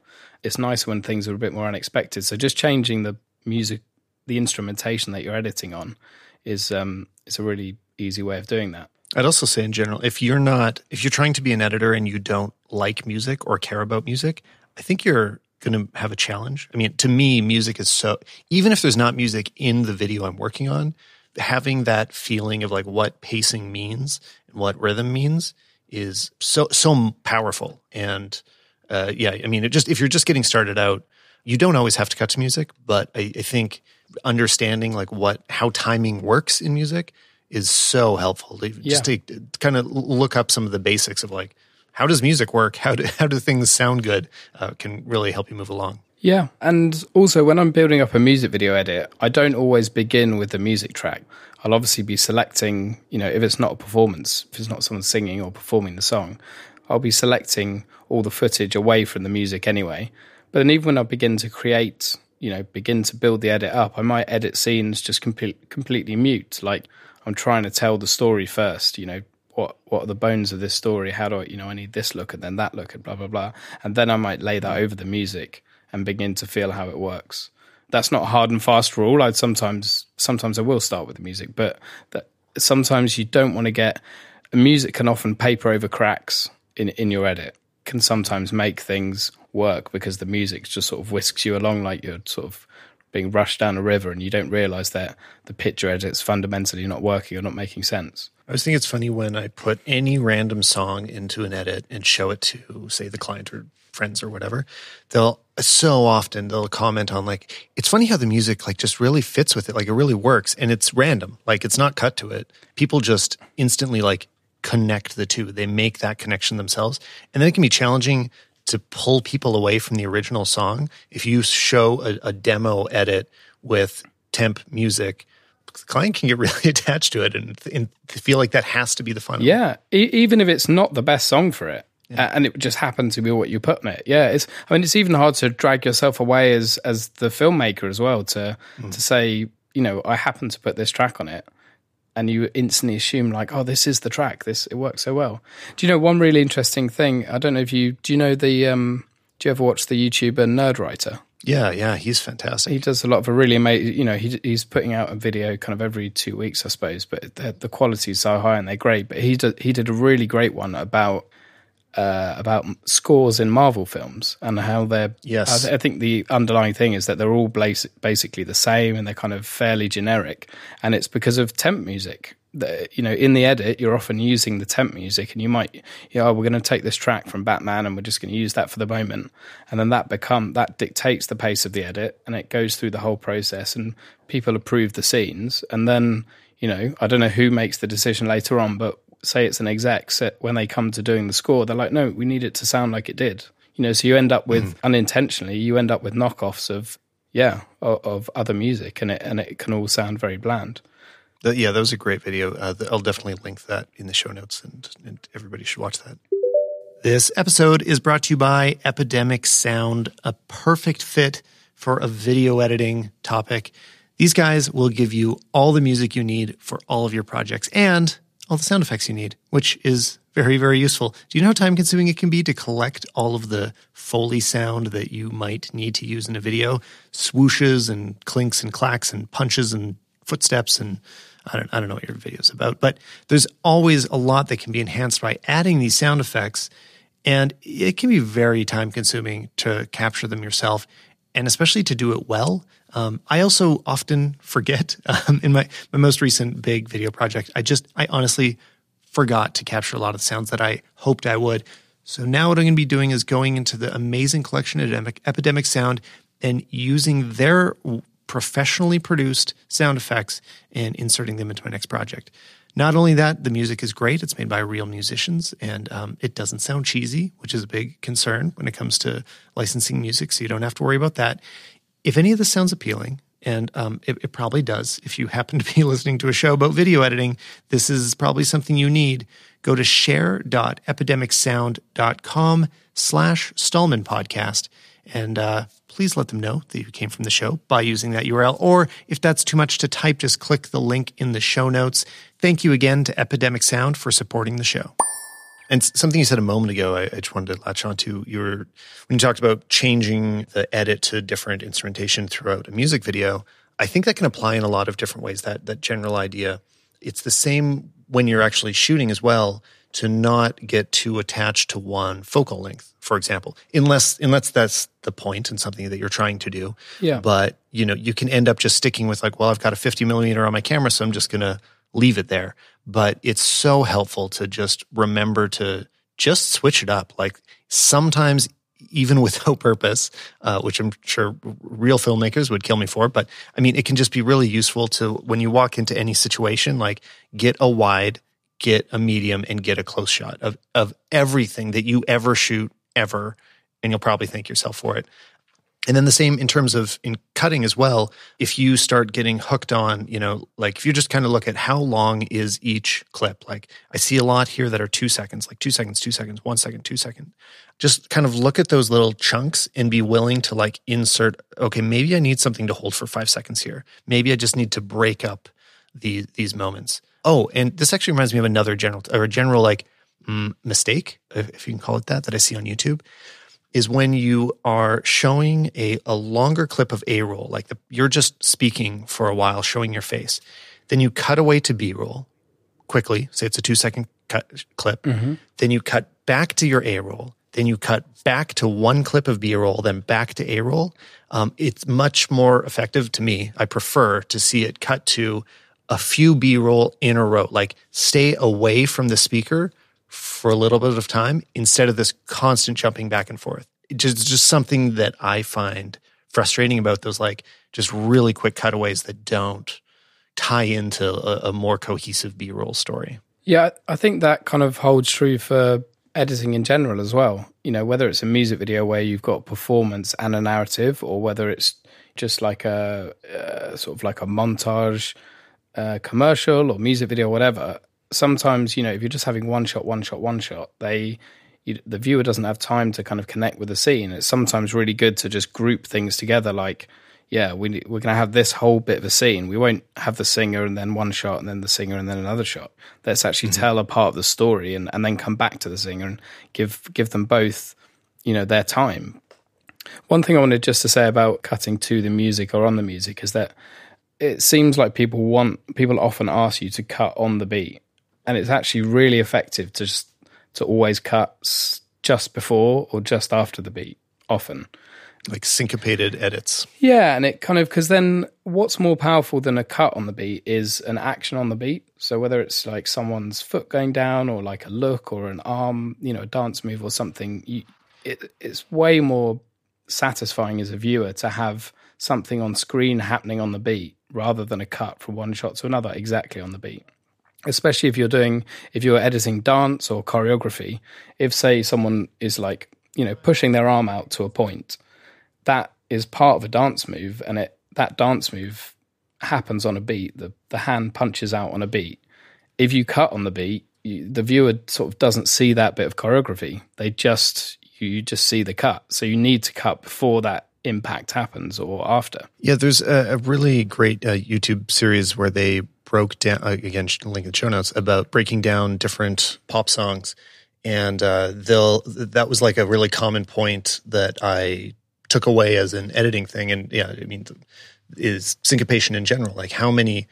it's nice when things are a bit more unexpected. So just changing the music, the instrumentation that you're editing on, is um, is a really easy way of doing that. I'd also say in general, if you're not, if you're trying to be an editor and you don't like music or care about music, I think you're going to have a challenge. I mean, to me, music is so, even if there's not music in the video I'm working on, having that feeling of like what pacing means and what rhythm means is so, so powerful. And uh, yeah, I mean, it just if you're just getting started out, you don't always have to cut to music, but I, I think understanding like what how timing works in music is so helpful. To, Just to kind of look up some of the basics of like how does music work, how do how do things sound good, uh, can really help you move along. Yeah. And also, when I'm building up a music video edit, I don't always begin with the music track. I'll obviously be selecting, you know, if it's not a performance, if it's not someone singing or performing the song, I'll be selecting all the footage away from the music anyway. But then even when I begin to create, you know, begin to build the edit up, I might edit scenes just complete, completely mute. Like I'm trying to tell the story first, you know, what what are the bones of this story? How do I, you know, I need this look and then that look and blah blah blah. And then I might lay that over the music and begin to feel how it works. That's not a hard and fast rule. I'd sometimes sometimes I will start with the music, but that sometimes you don't want to get music can often paper over cracks in in your edit. Can sometimes make things work because the music just sort of whisks you along like you're sort of being rushed down a river and you don't realize that the picture edit's fundamentally not working or not making sense. I always think it's funny when I put any random song into an edit and show it to, say, the client or friends or whatever. They'll so often they'll comment on like, it's funny how the music like just really fits with it. Like it really works and it's random. Like it's not cut to it. People just instantly like connect the two. They make that connection themselves. And then it can be challenging to pull people away from the original song. If you show a, a demo edit with temp music, the client can get really attached to it and, and feel like that has to be the fun. Yeah, e- even if it's not the best song for it. Yeah. and it just happened to be what you put in it. Yeah, it's. I mean, it's even hard to drag yourself away as as the filmmaker as well to mm. to say, you know, I happen to put this track on it, and you instantly assume like, oh, this is the track. This it works so well. Do you know one really interesting thing? I don't know if you do. You know the um, do you ever watch the YouTuber Nerdwriter? Yeah, yeah, he's fantastic. He does a lot of a really amazing. You know, he, he's putting out a video kind of every two weeks, I suppose. But the, the quality is so high and they're great. But he did he did a really great one about uh, about scores in Marvel films and how they're. Yes, I, I, think the underlying thing is that they're all basically the same and they're kind of fairly generic, and it's because of temp music. That, you know, in the edit, you're often using the temp music, and you might, you know, oh, we're going to take this track from Batman, and we're just going to use that for the moment, and then that become that dictates the pace of the edit, and it goes through the whole process, and people approve the scenes, and then you know, I don't know who makes the decision later on, but say it's an exec set when they come to doing the score, they're like, no, we need it to sound like it did. You know, so you end up with mm. unintentionally, you end up with knockoffs of yeah of, of, other music, and it and it can all sound very bland. The, yeah, that was a great video. Uh, I'll definitely link that in the show notes, and, and everybody should watch that. This episode is brought to you by Epidemic Sound, a perfect fit for a video editing topic. These guys will give you all the music you need for all of your projects and all the sound effects you need, which is very, very useful. Do you know how time consuming it can be to collect all of the Foley sound that you might need to use in a video? Swooshes and clinks and clacks and punches and footsteps and I don't, I don't know what your video is about, but there's always a lot that can be enhanced by adding these sound effects. And it can be very time consuming to capture them yourself and especially to do it well. Um, I also often forget um, in my, my most recent big video project. I just, I honestly forgot to capture a lot of the sounds that I hoped I would. So now what I'm going to be doing is going into the amazing collection of Epidemic, Epidemic Sound and using their professionally produced sound effects and inserting them into my next project. Not only that, the music is great. It's made by real musicians and um, it doesn't sound cheesy, which is a big concern when it comes to licensing music. So you don't have to worry about that. If any of this sounds appealing, and um, it, it, probably does. If you happen to be listening to a show about video editing, this is probably something you need. Go to share.epidemicsound.com slash Stallman podcast and uh, please let them know that you came from the show by using that URL. Or if that's too much to type, just click the link in the show notes. Thank you again to Epidemic Sound for supporting the show. And something you said a moment ago, I, just wanted to latch on to. You were, when you talked about changing the edit to different instrumentation throughout a music video, I think that can apply in a lot of different ways. That that general idea, it's the same when you're actually shooting as well to not get too attached to one focal length, for example, unless unless that's the point and something that you're trying to do. Yeah. But you know, you can end up just sticking with like, well, I've got a 50 millimeter on my camera, so I'm just gonna leave it there. But it's so helpful to just remember to just switch it up. Like sometimes even with no purpose, uh, which I'm sure real filmmakers would kill me for. But I mean, it can just be really useful to when you walk into any situation, like get a wide, get a medium, and get a close shot of of everything that you ever shoot ever, and you'll probably thank yourself for it. And then the same in terms of in cutting as well. If you start getting hooked on, you know, like if you just kind of look at how long is each clip, like I see a lot here that are two seconds, like two seconds, two seconds, one second, two second. Just kind of look at those little chunks and be willing to like insert, okay, maybe I need something to hold for five seconds here. Maybe I just need to break up the, these moments. Oh, and this actually reminds me of another general or a general like mm, mistake, if you can call it that, that I see on YouTube is when you are showing a, a longer clip of A roll, like the, you're just speaking for a while, showing your face. Then you cut away to B roll quickly, say it's a two second cut clip. Mm-hmm. Then you cut back to your A roll. Then you cut back to one clip of B roll, then back to A roll. Um, it's much more effective to me. I prefer to see it cut to a few B roll in a row, like stay away from the speaker for a little bit of time instead of this constant jumping back and forth. It's just, just something that I find frustrating about those like just really quick cutaways that don't tie into a, a more cohesive B-roll story. Yeah, I think that kind of holds true for editing in general as well. You know, whether it's a music video where you've got performance and a narrative, or whether it's just like a, uh, sort of like a montage uh, commercial or music video, or whatever sometimes you know if you're just having one shot, one shot, one shot, they you, the viewer doesn't have time to kind of connect with the scene. It's sometimes really good to just group things together, like. Yeah, we, we're going to have this whole bit of a scene. We won't have the singer and then one shot and then the singer and then another shot. Let's actually mm-hmm. tell a part of the story and, and then come back to the singer and give give them both, you know, their time. One thing I wanted just to say about cutting to the music or on the music is that it seems like people want people often ask you to cut on the beat and it's actually really effective to just to always cut just before or just after the beat often. Like syncopated edits. Yeah and it kind of because then what's more powerful than a cut on the beat is an action on the beat. So whether it's like someone's foot going down or like a look or an arm you know a dance move or something you, it, it's way more satisfying as a viewer to have something on screen happening on the beat rather than a cut from one shot to another exactly on the beat. Especially if you're doing if you're editing dance or choreography if say someone is like you know pushing their arm out to a point that is part of a dance move and it that dance move happens on a beat. The the hand punches out on a beat. If you cut on the beat you, the viewer sort of doesn't see that bit of choreography. They just you just see the cut. So you need to cut before that impact happens or after? Yeah there's a, a really great uh, youtube series where they broke down uh, again link in the show notes about breaking down different pop songs. And uh, they'll that was like a really common point that i took away as an editing thing. And yeah i mean is syncopation in general like how many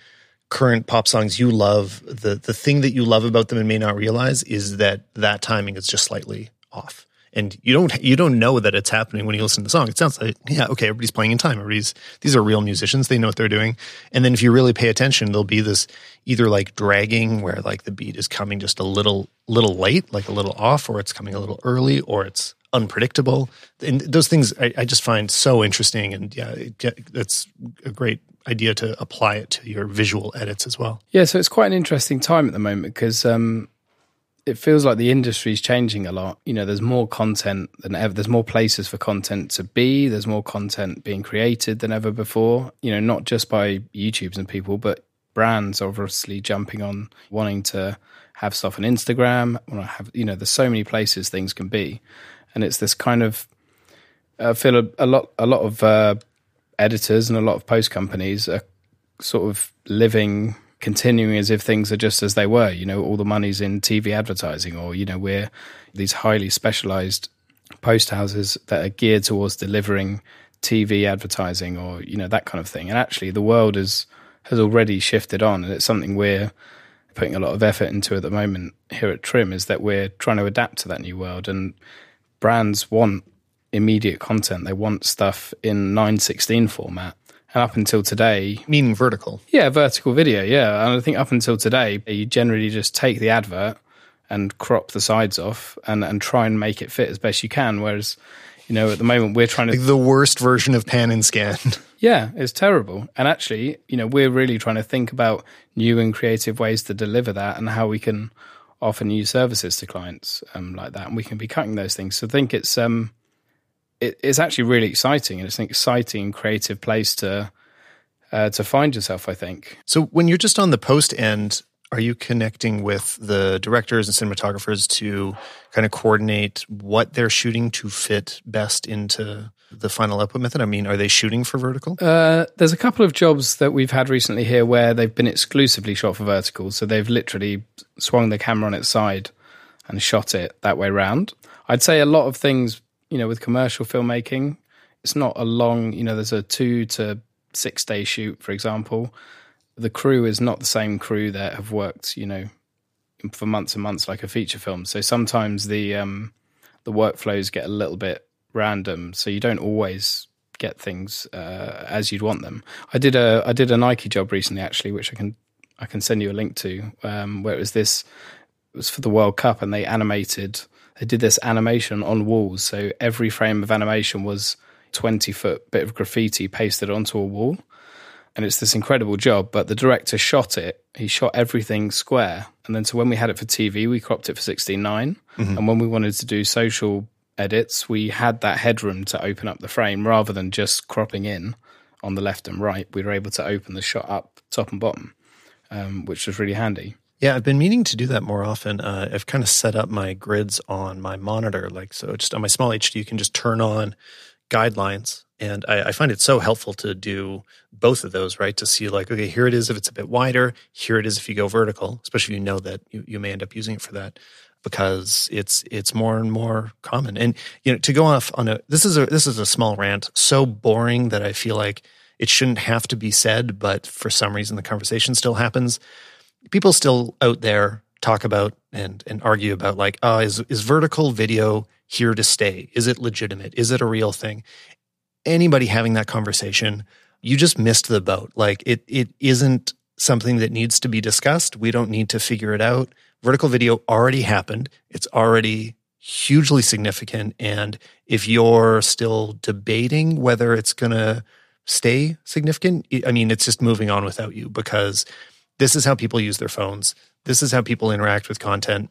current pop songs you love the the thing that you love about them and may not realize is that that timing is just slightly off and you don't you don't know that it's happening when you listen to the song. It sounds like yeah, okay, everybody's playing in time. Everybody's these are real musicians. They know what they're doing. And then if you really pay attention, there'll be this either like dragging where like the beat is coming just a little little late, like a little off, or it's coming a little early, or it's unpredictable. And those things I, I just find so interesting. And yeah, it, it's a great idea to apply it to your visual edits as well. Yeah, so it's quite an interesting time at the moment because um, it feels like the industry is changing a lot. You know, there's more content than ever. There's more places for content to be. There's more content being created than ever before. You know, not just by YouTubes and people, but brands obviously jumping on wanting to have stuff on Instagram. Want to have, you know, there's so many places things can be, and it's this kind of. I feel a, a lot, a lot of uh, editors and a lot of post companies are sort of living continuing as if things are just as they were. You know, all the money's in TV advertising, or, you know, we're these highly specialized post houses that are geared towards delivering TV advertising or, you know, that kind of thing. And actually, the world is, has already shifted on, and it's something we're putting a lot of effort into at the moment here at Trim is that we're trying to adapt to that new world. And brands want immediate content, they want stuff in 916 format and up until today, meaning vertical. Yeah, vertical video. Yeah. And I think up until today, you generally just take the advert and crop the sides off and, and try and make it fit as best you can. Whereas You know, at the moment we're trying to Like the worst version of pan and scan. Yeah, it's terrible. And actually, you know, we're really trying to think about new and creative ways to deliver that and how we can offer new services to clients um, like that. And we can be cutting those things. So I think it's um, it, it's actually really exciting, and it's an exciting, creative place to uh, to find yourself. I think. So when you're just on the post end, are you connecting with the directors and cinematographers to kind of coordinate what they're shooting to fit best into the final output method? I mean, are they shooting for vertical? Uh, there's a couple of jobs that we've had recently here where they've been exclusively shot for vertical. So they've literally swung the camera on its side and shot it that way round. I'd say a lot of things, you know, with commercial filmmaking, it's not a long, you know, there's a two to six day shoot, for example. The crew is not the same crew that have worked, you know, for months and months like a feature film. So sometimes the um, the workflows get a little bit random, so you don't always get things uh, as you'd want them. I did a I did a Nike job recently actually, which I can I can send you a link to, um, where it was this it was for the World Cup, and they animated they did this animation on walls, so every frame of animation was twenty foot bit of graffiti pasted onto a wall. And it's this incredible job, but the director shot it. He shot everything square, and then so when we had it for TV, we cropped it for sixteen nine, and when we wanted to do social edits, we had that headroom to open up the frame rather than just cropping in on the left and right. We were able to open the shot up top and bottom, um, which was really handy. Yeah, I've been meaning to do that more often. Uh, I've kind of set up my grids on my monitor, like so. Just on my SmallHD, you can just turn on guidelines, and I, I find it so helpful to do both of those. Right, to see like, okay, here it is if it's a bit wider. Here it is if you go vertical, especially if you know that you, you may end up using it for that because it's it's more and more common. And you know, to go off on a this is a this is a small rant, so boring that I feel like it shouldn't have to be said, but for some reason the conversation still happens. People still out there talk about and and argue about like, oh, is is vertical video here to stay? Is it legitimate? Is it a real thing? Anybody having that conversation, you just missed the boat. Like it it isn't something that needs to be discussed. We don't need to figure it out. Vertical video already happened. It's already hugely significant. And if you're still debating whether it's going to stay significant, I mean, it's just moving on without you because this is how people use their phones. This is how people interact with content.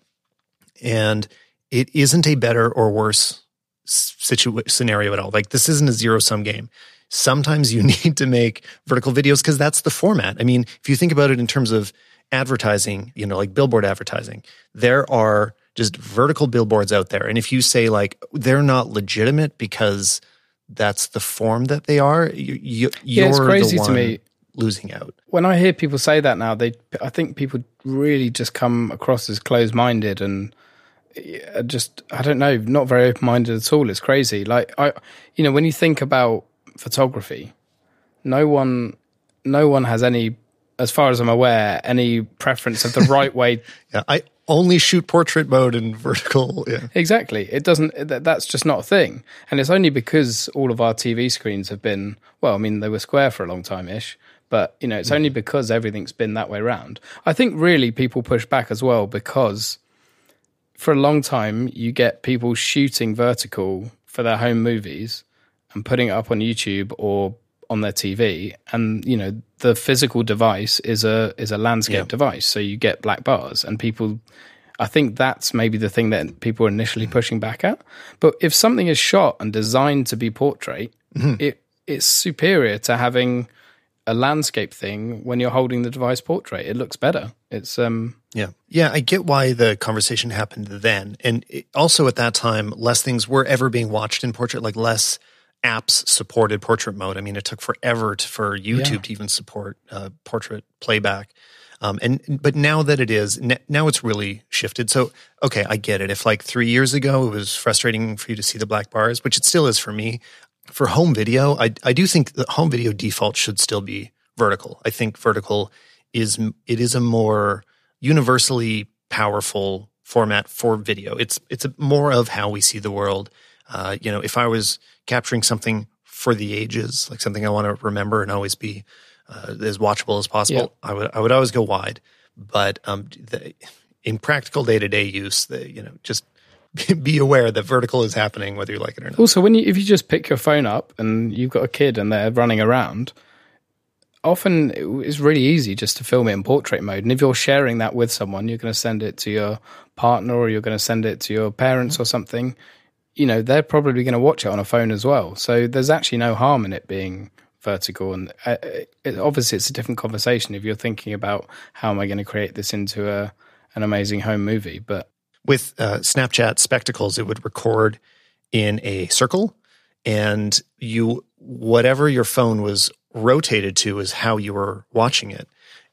And it isn't a better or worse situ- scenario at all. Like, this isn't a zero sum game sometimes you need to make vertical videos because that's the format. I mean, if you think about it in terms of advertising, you know, like billboard advertising, there are just vertical billboards out there. And if you say like they're not legitimate because that's the form that they are, you, you, Yeah, it's you're crazy the to one me. Losing out. When I hear people say that now, they I think people really just come across as closed minded and uh, just I don't know, not very open minded at all. It's crazy. Like I, you know, when you think about photography, no one, no one has any, as far as I'm aware, any preference of the right way. Yeah, I only shoot portrait mode and vertical. Yeah. Exactly. It doesn't. That, that's just not a thing, and it's only because all of our TV screens have been. Well, I mean, they were square for a long time ish, but you know, it's only mm-hmm. because everything's been that way around. I think really people push back as well because for a long time you get people shooting vertical for their home movies and putting it up on YouTube or on their TV and you know the physical device is a is a landscape Yeah. device. So you get black bars and people I think that's maybe the thing that people are initially mm-hmm. pushing back at. But if something is shot and designed to be portrait mm-hmm. it it's superior to having a landscape thing when you're holding the device portrait it looks better it's um Yeah. Yeah, I get why the conversation happened then. And it, also at that time, less things were ever being watched in portrait, like less apps supported portrait mode. I mean, it took forever to, for YouTube Yeah. to even support uh, portrait playback. Um, and but now that it is, now it's really shifted. So okay, I get it. If like three years ago it was frustrating for you to see the black bars, which it still is for me. For home video, I I do think the home video default should still be vertical. I think vertical is it is a more universally powerful format for video. It's it's a, more of how we see the world. Uh, you know, if I was capturing something for the ages, like something I want to remember and always be uh, as watchable as possible, I would I would always go wide. But um, the, in practical day to day use, the you know just be aware that vertical is happening whether you like it or not. Also, when you if you just pick your phone up and you've got a kid and they're running around, often it's really easy just to film it in portrait mode. And if you're sharing that with someone, you're going to send it to your partner or you're going to send it to your parents or something. You know, they're probably going to watch it on a phone as well. So there's actually no harm in it being vertical. And uh, it, obviously, it's a different conversation if you're thinking about how am I going to create this into a an amazing home movie. But with uh, Snapchat Spectacles, it would record in a circle, and you whatever your phone was rotated to is how you were watching it.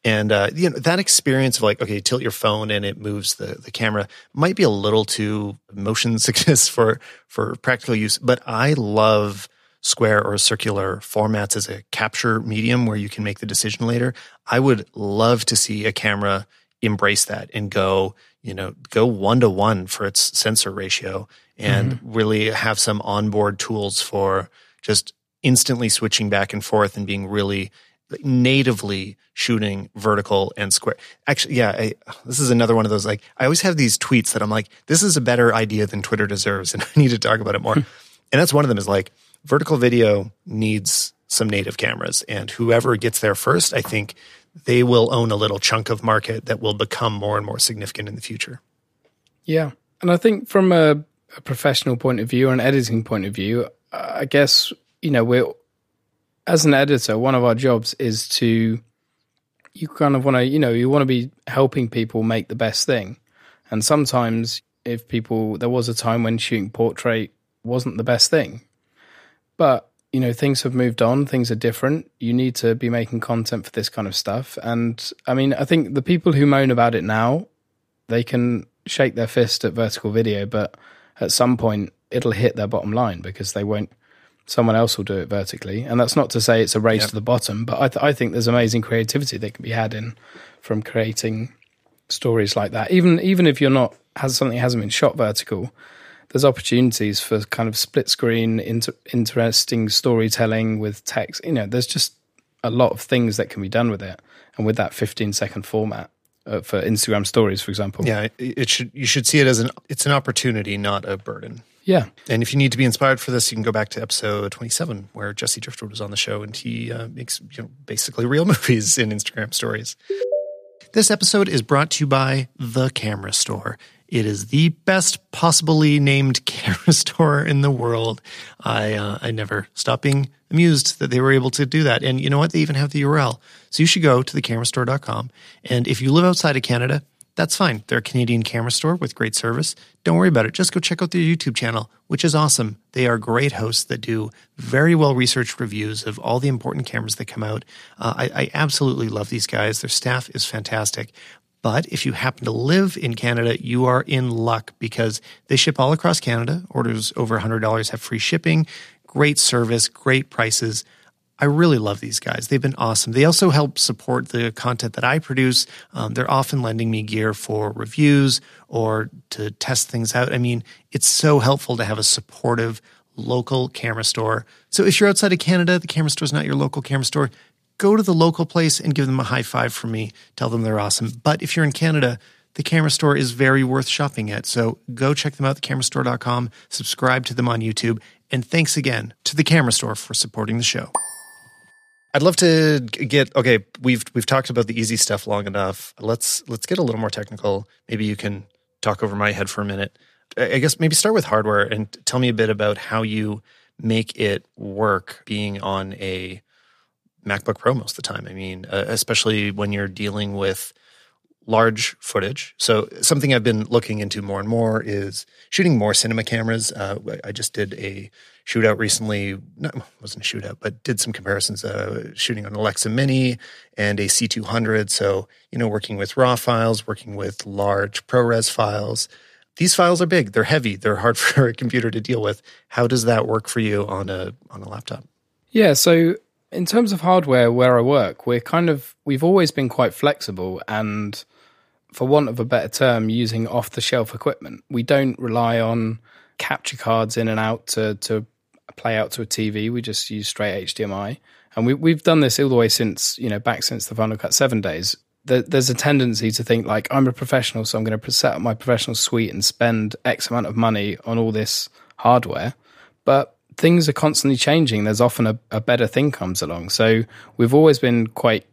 And uh, you know that experience of like, okay, tilt your phone and it moves the the camera might be a little too motion sickness for for practical use, but I love square or circular formats as a capture medium where you can make the decision later. I would love to see a camera embrace that and go, you know, go one to one for its sensor ratio and mm-hmm. really have some onboard tools for just instantly switching back and forth and being really natively shooting vertical and square. Actually, yeah, I, this is another one of those. Like, I always have these tweets that I'm like, this is a better idea than Twitter deserves, and I need to talk about it more. and that's one of them is like, vertical video needs some native cameras, and whoever gets there first, I think they will own a little chunk of market that will become more and more significant in the future. Yeah, and I think from a, a professional point of view or an editing point of view, I guess you know, we're as an editor, one of our jobs is to you kind of want to, you know, you want to be helping people make the best thing. And sometimes if people there was a time when shooting portrait wasn't the best thing. But, you know, things have moved on, things are different. You need to be making content for this kind of stuff. And I mean, I think the people who moan about it now, they can shake their fist at vertical video, but at some point it'll hit their bottom line because they won't someone else will do it vertically. And that's not to say it's a race yep. to the bottom, but I, th- I think there's amazing creativity that can be had in from creating stories like that. Even even if you're not has something hasn't been shot vertical, there's opportunities for kind of split screen, inter- interesting storytelling with text. You know, there's just a lot of things that can be done with it, and with that 15 second format. Uh, for Instagram stories, for example. Yeah, it should. You should see it as an. It's an opportunity, not a burden. Yeah. And if you need to be inspired for this, you can go back to episode 27, where Jesse Driftwood was on the show and he uh, makes you know, basically real movies in Instagram stories. This episode is brought to you by The Camera Store. It is the best possibly named camera store in the world. I uh, I never stop being amused that they were able to do that. And you know what? They even have the URL. So you should go to thecamerastore.com. And if you live outside of Canada, that's fine. They're a Canadian camera store with great service. Don't worry about it. Just go check out their YouTube channel, which is awesome. They are great hosts that do very well researched reviews of all the important cameras that come out. Uh, I, I absolutely love these guys. Their staff is fantastic. But if you happen to live in Canada, you are in luck because they ship all across Canada. Orders over $100 have free shipping, great service, great prices. I really love these guys. They've been awesome. They also help support the content that I produce. Um, they're often lending me gear for reviews or to test things out. I mean, it's so helpful to have a supportive local camera store. So if you're outside of Canada, the camera store is not your local camera store. Go to the local place and give them a high five from me. Tell them they're awesome. But if you're in Canada, the camera store is very worth shopping at. So go check them out, thecamerastore.com, subscribe to them on YouTube, and thanks again to the camera store for supporting the show. I'd love to get okay. We've we've talked about the easy stuff long enough. Let's let's get a little more technical. Maybe you can talk over my head for a minute. I guess maybe start with hardware and tell me a bit about how you make it work being on a MacBook Pro most of the time. I mean, uh, especially when you're dealing with large footage. So something I've been looking into more and more is shooting more cinema cameras. Uh, I just did a shootout recently. No, wasn't a shootout, but did some comparisons. Uh, shooting on Alexa Mini and a C200. So you know, working with RAW files, working with large ProRes files. These files are big. They're heavy. They're hard for a computer to deal with. How does that work for you on a on a laptop? Yeah. So in terms of hardware where I work, we're kind of we've always been quite flexible and for want of a better term, using off the shelf equipment. We don't rely on capture cards in and out to, to play out to a TV. We just use straight HDMI. And we, we've done this all the way since, you know, back since the Final Cut 7 days. there, there's a tendency to think like I'm a professional, so I'm going to set up my professional suite and spend X amount of money on all this hardware. But things are constantly changing. There's often a, a better thing comes along. So we've always been quite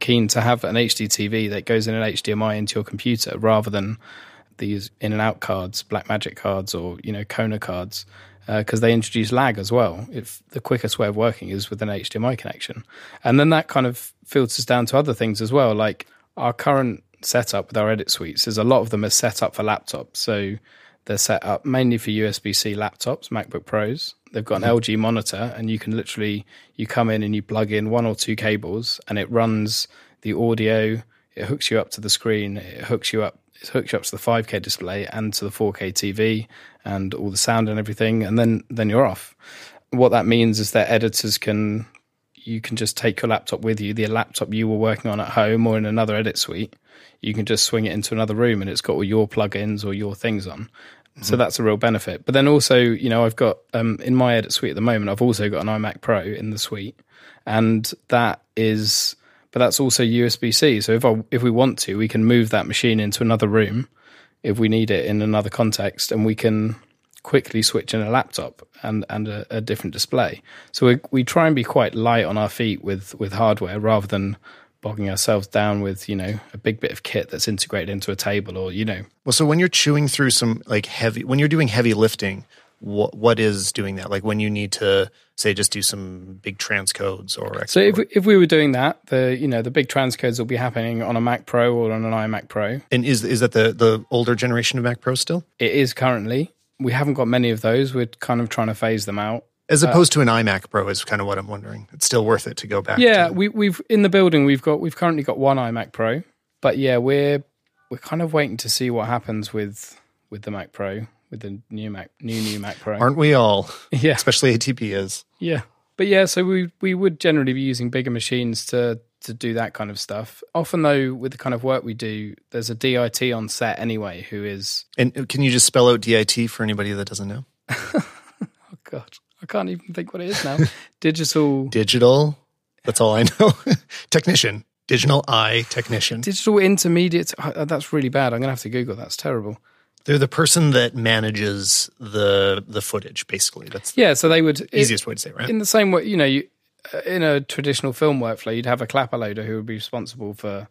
keen to have an HD TV that goes in an HDMI into your computer rather than these in and out cards, Blackmagic cards, or you know Kona cards, because uh, they introduce lag as well. If the quickest way of working is with an HDMI connection, and then that kind of filters down to other things as well. Like our current setup with our edit suites is a lot of them are set up for laptops, so they're set up mainly for USB C laptops, MacBook Pros. They've got an mm-hmm. LG monitor, and you can literally you come in and you plug in one or two cables, and it runs the audio. It hooks you up to the screen. It hooks you up. It hooks you up to the 5K display and to the 4K TV and all the sound and everything, and then then you're off. What that means is that editors can you can just take your laptop with you, the laptop you were working on at home or in another edit suite. You can just swing it into another room and it's got all your plugins or your things on. Mm-hmm. So that's a real benefit. But then also, you know, I've got um, in my edit suite at the moment, I've also got an iMac Pro in the suite, and that is, but that's also USB C. So if I if we want to, we can move that machine into another room if we need it in another context, and we can quickly switch in a laptop and and a, a different display. So we we try and be quite light on our feet with with hardware rather than bogging ourselves down with you know a big bit of kit that's integrated into a table or you know well so when you're chewing through some like heavy when you're doing heavy lifting what what is doing that like when you need to say just do some big transcodes or export. so if we, if we were doing that the you know the big transcodes will be happening on a Mac Pro or on an iMac Pro and is is that the the older generation of Mac Pro still it is currently we haven't got many of those. We're kind of trying to phase them out. As opposed uh, to an iMac Pro is kind of what I'm wondering. It's still worth it to go back. Yeah, to. we, we've in the building we've got we've currently got one iMac Pro, but yeah, we're we're kind of waiting to see what happens with with the Mac Pro with the new Mac new new Mac Pro. Aren't we all? Yeah, especially ATP is. Yeah, but yeah, so we we would generally be using bigger machines to to do that kind of stuff. Often, though, with the kind of work we do, there's a DIT on set anyway who is. And can you just spell out DIT for anybody that doesn't know? oh, God. I can't even think what it is now. Digital. Digital. That's all I know. technician. Digital eye technician. Digital intermediate. Oh, that's really bad. I'm going to have to Google. That's terrible. They're the person that manages the the footage, basically. That's yeah. So they would easiest it, way to say, it, right? In the same way, you know, you, uh, in a traditional film workflow, you'd have a clapper loader who would be responsible for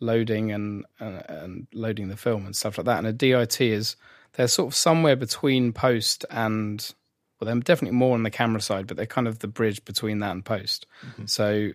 loading and, and, and loading the film and stuff like that. And a DIT is they're sort of somewhere between post and well, they're definitely more on the camera side, but they're kind of the bridge between that and post. Mm-hmm. So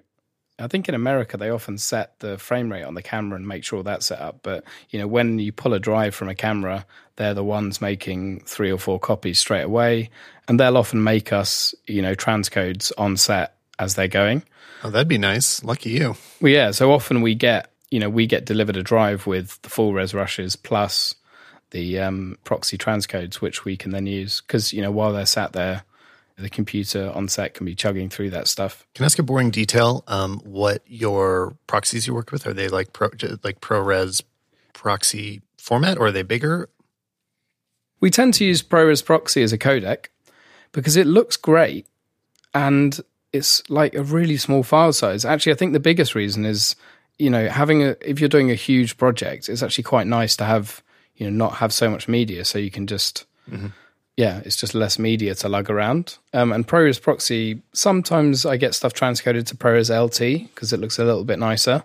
I think in America they often set the frame rate on the camera and make sure that's set up. But you know, when you pull a drive from a camera, they're the ones making three or four copies straight away, and they'll often make us, you know, transcodes on set as they're going. Oh, that'd be nice. Lucky you. Well, yeah. So often we get, you know, we get delivered a drive with the full res rushes plus the um, proxy transcodes, which we can then use because you know while they're sat there, the computer on set can be chugging through that stuff. Can I ask a boring detail? Um, what your proxies you work with are they like pro like ProRes proxy format, or are they bigger? We tend to use ProRes proxy as a codec because it looks great and it's like a really small file size. Actually, I think the biggest reason is, you know, having a if you're doing a huge project, it's actually quite nice to have, you know, not have so much media, so you can just, mm-hmm. yeah, it's just less media to lug around. Um, and ProRes Proxy, sometimes I get stuff transcoded to ProRes LT because it looks a little bit nicer,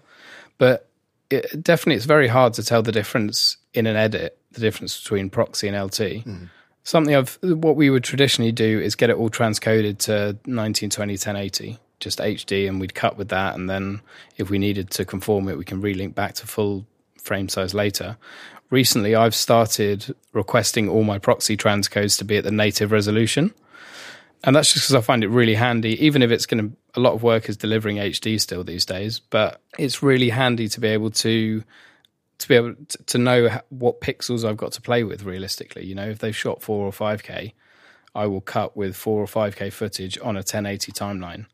but it, definitely it's very hard to tell the difference in an edit, the difference between Proxy and LT. Mm-hmm something of what we would traditionally do is get it all transcoded to 1920 1080 just hd and we'd cut with that and then if we needed to conform it we can relink back to full frame size later recently i've started requesting all my proxy transcodes to be at the native resolution and that's just because i find it really handy even if it's going to a lot of work is delivering hd still these days but it's really handy to be able to to be able to, know what pixels I've got to play with realistically. You know, if they've shot four or five K, I will cut with four or five K footage on a 1080 timeline.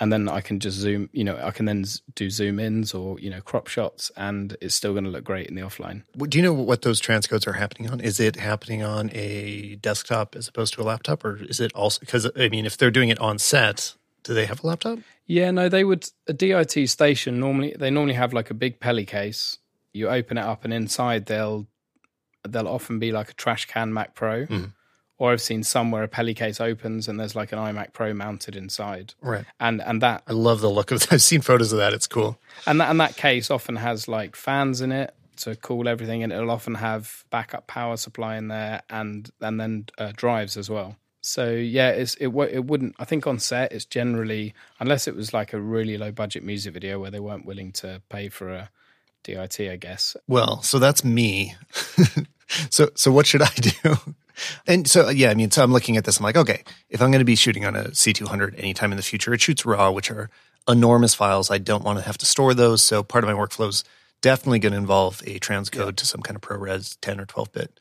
And then I can just zoom, you know, I can then do zoom ins or, you know, crop shots and it's still going to look great in the offline. Do you know what those transcodes are happening on? Is it happening on a desktop as opposed to a laptop or is it also, because I mean, if they're doing it on set, Do they have a laptop? Yeah, no, they would a DIT station normally they normally have like a big Peli case. You open it up and inside they'll they'll often be like a trash can Mac Pro. Mhm. Or I've seen some where a Peli case opens and there's like an iMac Pro mounted inside. Right. And and that I love the look of. that. I've seen photos of that. It's cool. and that and that case often has like fans in it to cool everything and it'll often have backup power supply in there and and then uh, drives as well. So yeah, it's it it wouldn't. I think on set it's generally unless it was like a really low budget music video where they weren't willing to pay for a DIT, I guess. Well, so that's me. so so what should I do? And so yeah, I mean, so I'm looking at this. I'm like, okay, if I'm going to be shooting on a C200 anytime in the future, it shoots RAW, which are enormous files. I don't want to have to store those. So part of my workflow is definitely going to involve a transcode to some kind of ProRes 10 or 12 bit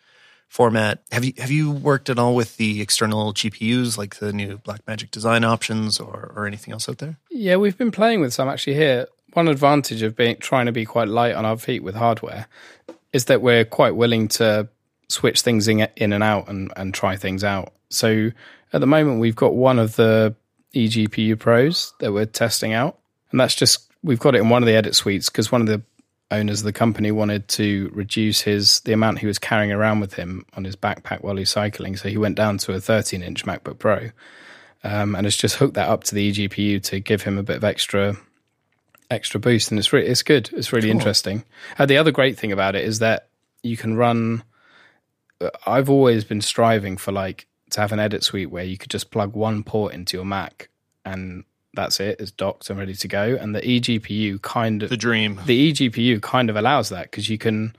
format. Have you have you worked at all with the external GPUs, like the new Blackmagic design options, or or anything else out there? Yeah, we've been playing with some actually here. One advantage of being trying to be quite light on our feet with hardware is that we're quite willing to switch things in, in and out and, and try things out. So at the moment, we've got one of the eGPU Pros that we're testing out, and that's just we've got it in one of the edit suites because one of the owners of the company wanted to reduce his the amount he was carrying around with him on his backpack while he's cycling. So he went down to a 13 inch MacBook Pro, um, and has just hooked that up to the eGPU to give him a bit of extra extra boost, and it's really it's good. It's really Cool. interesting. Uh, the other great thing about it is that you can run. I've always been striving for like to have an edit suite where you could just plug one port into your Mac and that's it. It's docked and ready to go. And the eGPU kind of The dream. the eGPU kind of allows that because you can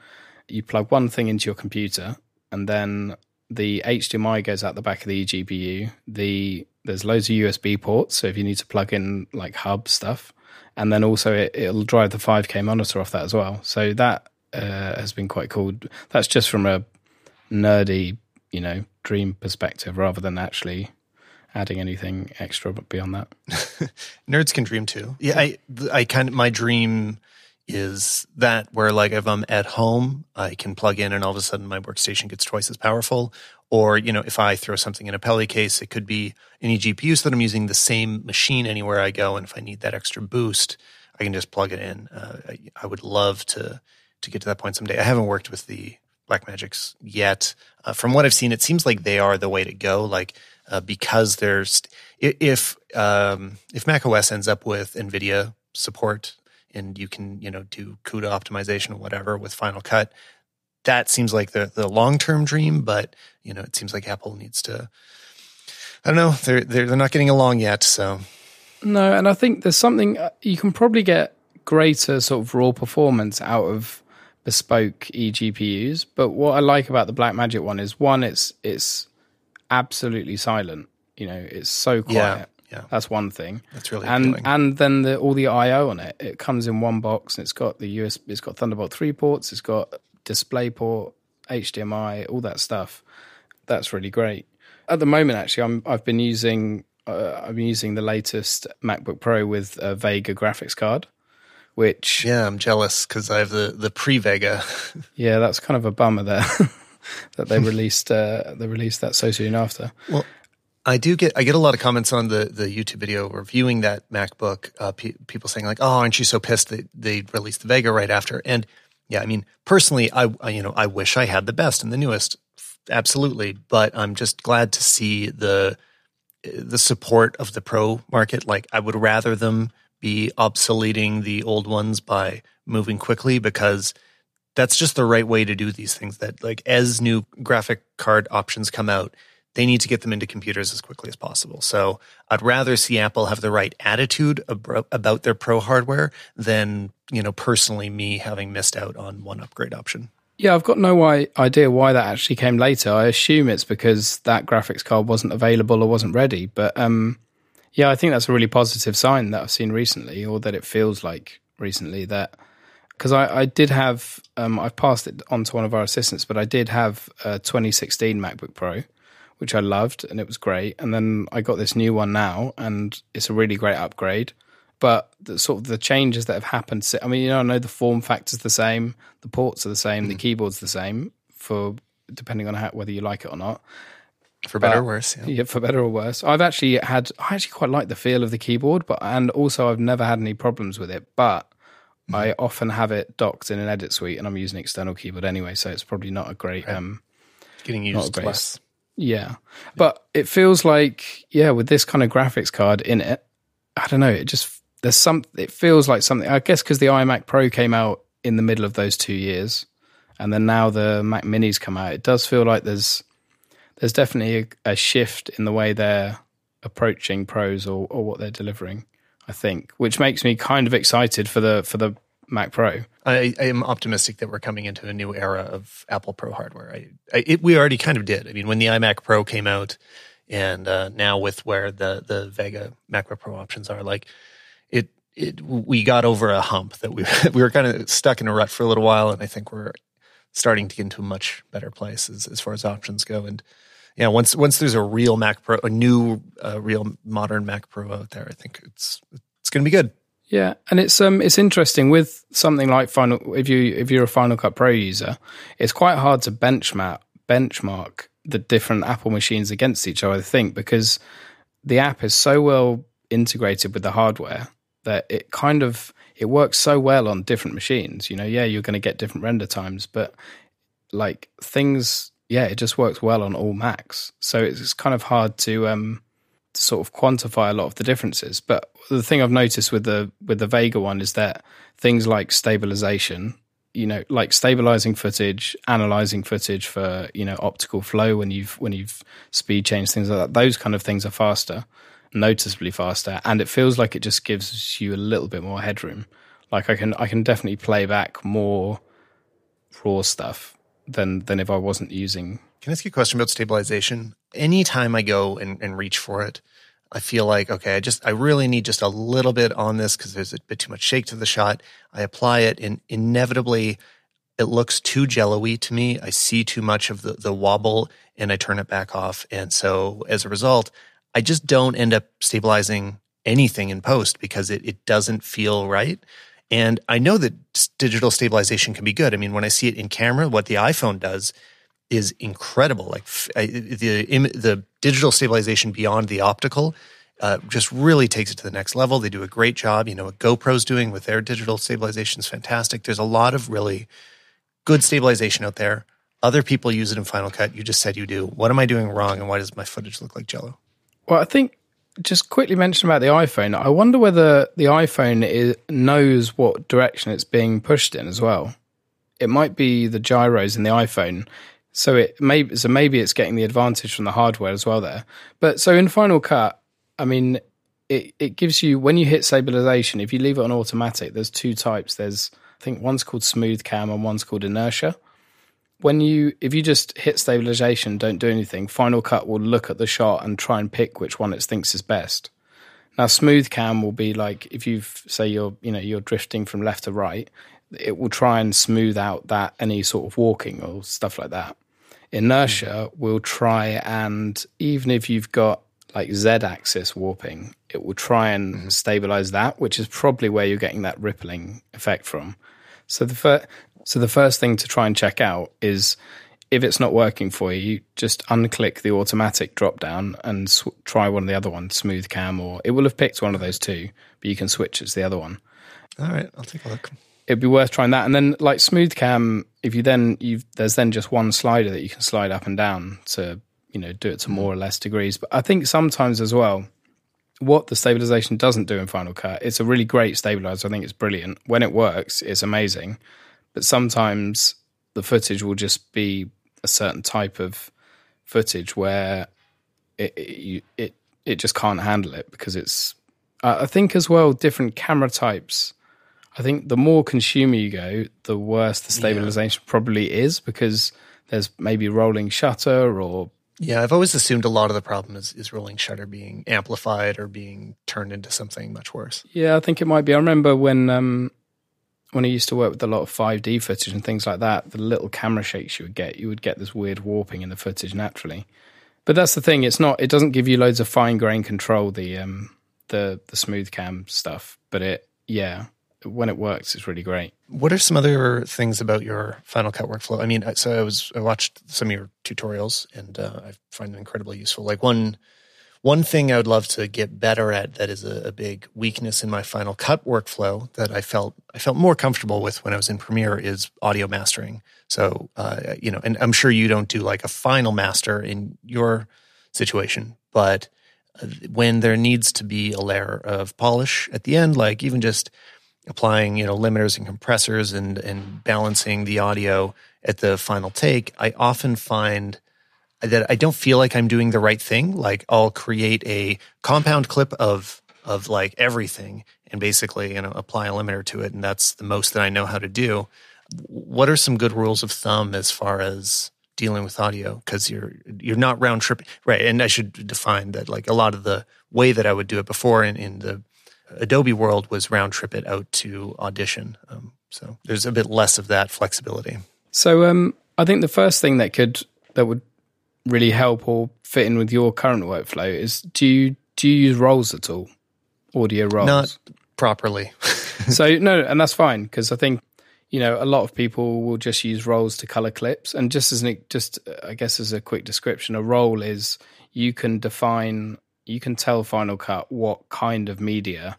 you plug one thing into your computer and then the HDMI goes out the back of the eGPU. The there's loads of USB ports, so if you need to plug in like hub stuff, and then also it, it'll drive the 5K monitor off that as well. So that uh, has been quite cool. That's just from a nerdy, you know, dream perspective rather than actually adding anything extra beyond that. Nerds can dream too. Yeah, I I kind of my dream is that where like if I'm at home, I can plug in and all of a sudden my workstation gets twice as powerful. Or you know, if I throw something in a Peli case, it could be any GPU so that I'm using the same machine anywhere I go. And if I need that extra boost, I can just plug it in. Uh, I, I would love to to get to that point someday. I haven't worked with the Blackmagics yet. Uh, from what I've seen, it seems like they are the way to go. Like uh, because there's if um, if Mac OS ends up with NVIDIA support and you can you know do CUDA optimization or whatever with Final Cut, that seems like the the long term dream. But you know, it seems like Apple needs to. I don't know. They're they're they're not getting along yet. So No, and I think there's something uh, you can probably get greater sort of raw performance out of bespoke eGPUs. But what I like about the Blackmagic one is one, it's it's absolutely silent. You know, it's so quiet. Yeah, yeah. That's one thing. that's really and appealing. and then the, all the I/O on it, it comes in one box, and it's got the US, it's got Thunderbolt three ports, it's got DisplayPort, HDMI, all that stuff. That's really great. At the moment, actually, I'm I've been using uh, I'm using the latest MacBook Pro with a Vega graphics card, which yeah, I'm jealous because I have the the pre Vega. yeah, that's kind of a bummer there that they released uh, they released that so soon after. Well, I do get I get a lot of comments on the the YouTube video reviewing that MacBook. Uh, pe- people saying like, "Oh, aren't you so pissed that they released the Vega right after?" And yeah, I mean, personally, I, I you know I wish I had the best and the newest, absolutely. But I'm just glad to see the the support of the pro market. Like, I would rather them be obsoleting the old ones by moving quickly because that's just the right way to do these things. That like as new graphic card options come out, they need to get them into computers as quickly as possible. So I'd rather see Apple have the right attitude about their pro hardware than you know personally me having missed out on one upgrade option. Yeah, I've got no i- idea why that actually came later. I assume it's because that graphics card wasn't available or wasn't ready. But um, yeah, I think that's a really positive sign that I've seen recently, or that it feels like recently that because I, I did have um, I've passed it on to one of our assistants, but I did have a 2016 MacBook Pro, which I loved and it was great. And then I got this new one now, and it's a really great upgrade. But the sort of the changes that have happened, I mean, you know, I know the form factor's the same, the ports are the same, the keyboard's the same for depending on how, whether you like it or not. For better But- or worse, yeah. Yeah, for better or worse. I've actually had I actually quite like the feel of the keyboard, but and also I've never had any problems with it. But Mm-hmm. I often have it docked in an edit suite, and I'm using an external keyboard anyway, so it's probably not a great. Um, Getting used great. less. yeah, but it feels like yeah, with this kind of graphics card in it, I don't know. It just there's some. It feels like something. I guess because the iMac Pro came out in the middle of those two years, and then now the Mac Minis come out. It does feel like there's there's definitely a, a shift in the way they're approaching pros or, or what they're delivering. I think, which makes me kind of excited for the for the Mac Pro. I, I am optimistic that we're coming into a new era of Apple Pro hardware. I, I it, we already kind of did. I mean, when the iMac Pro came out, and uh, now with where the the Vega MacBook Pro options are, like it, it we got over a hump that we we were kind of stuck in a rut for a little while, and I think we're starting to get into a much better place as, as far as options go. And yeah, once once there's a real Mac Pro, a new, uh, real modern Mac Pro out there, I think it's it's going to be good. Yeah, and it's um it's interesting with something like Final. If you if you're a Final Cut Pro user, it's quite hard to benchmark benchmark the different Apple machines against each other. I think because the app is so well integrated with the hardware that it kind of it works so well on different machines. You know, yeah, you're going to get different render times, but like things, yeah, it just works well on all Macs. So it's kind of hard to um sort of quantify a lot of the differences. But the thing I've noticed with the with the Vega one is that things like stabilization, you know, like stabilizing footage, analyzing footage for you know optical flow when you've when you've speed changed things like that, those kind of things are faster, noticeably faster, and it feels like it just gives you a little bit more headroom. Like I can I can definitely play back more raw stuff than than if I wasn't using Can I ask you a question about stabilization? Anytime I go and, and reach for it, I feel like, okay, I just, I really need just a little bit on this because there's a bit too much shake to the shot. I apply it and inevitably it looks too jello-y to me. I see too much of the, the wobble and I turn it back off. And so as a result, I just don't end up stabilizing anything in post because it, it doesn't feel right. And I know that digital stabilization can be good. I mean, when I see it in camera, what the iPhone does is incredible. Like I- the the digital stabilization beyond the optical uh, just really takes it to the next level. They do a great job. You know what GoPro's doing with their digital stabilization is fantastic. There's a lot of really good stabilization out there. Other people use it in Final Cut. You just said you do. What am I doing wrong, and why does my footage look like Jello? Well, I think just quickly mention about the iPhone. I wonder whether the iPhone is, knows what direction it's being pushed in as well. It might be the gyros in the iPhone, so it maybe so maybe it's getting the advantage from the hardware as well there. But so in Final Cut, I mean, it it gives you when you hit stabilization. If you leave it on automatic, there's two types. There's I think one's called smooth cam and one's called inertia when you if you just hit stabilization don't do anything final cut will look at the shot and try and pick which one it thinks is best. Now smooth cam will be like if you've say you're you know you're drifting from left to right it will try and smooth out that any sort of walking or stuff like that. Inertia mm. will try and even if you've got like z axis warping it will try and mm-hmm. stabilize that which is probably where you're getting that rippling effect from. So the first, so the first thing to try and check out is if it's not working for you, you just unclick the automatic drop down and sw- try one of the other ones, smooth cam, or it will have picked one of those two, but you can switch it to the other one. All right, I'll take a look. It'd be worth trying that. And then like smooth cam, if you then you there's then just one slider that you can slide up and down to you know do it to more or less degrees. But I think sometimes as well, what the stabilization doesn't do in Final Cut, it's a really great stabilizer. I think it's brilliant. When it works, it's amazing. But sometimes the footage will just be a certain type of footage where it it it, it just can't handle it because it's. I I think as well different camera types. I think the more consumer you go, the worse the stabilization probably is because there's maybe rolling shutter or Yeah, I've always assumed a lot of the problem is, is rolling shutter being amplified or being turned into something much worse. Yeah, I think it might be. I remember when um, when I used to work with a lot of 5D footage and things like that, the little camera shakes you would get, you would get this weird warping in the footage naturally. But that's the thing; it's not. It doesn't give you loads of fine grain control. The um, the the smooth cam stuff, but it yeah, when it works, it's really great. What are some other things about your Final Cut workflow? I mean, so I was I watched some of your tutorials and uh, I find them incredibly useful. Like one one thing I would love to get better at that is a, a, big weakness in my Final Cut workflow that I felt I felt more comfortable with when I was in Premiere is audio mastering. So uh, you know, and I'm sure you don't do like a final master in your situation, but uh, when there needs to be a layer of polish at the end, like even just applying you know limiters and compressors and and balancing the audio at the final take, I often find that I don't feel like I'm doing the right thing. Like I'll create a compound clip of of like everything and basically you know apply a limiter to it, and that's the most that I know how to do. What are some good rules of thumb as far as dealing with audio? Because you're you're not round tripping, right? And I should define that like a lot of the way that I would do it before in, in the Adobe world was round trip it out to Audition. Um, so there's a bit less of that flexibility. So um, I think the first thing that could that would really help or fit in with your current workflow is do you do you use roles at all? Audio roles? Not properly. so no, and that's fine because I think you know a lot of people will just use roles to color clips. And just as an just I guess as a quick description, a role is you can define you can tell Final Cut what kind of media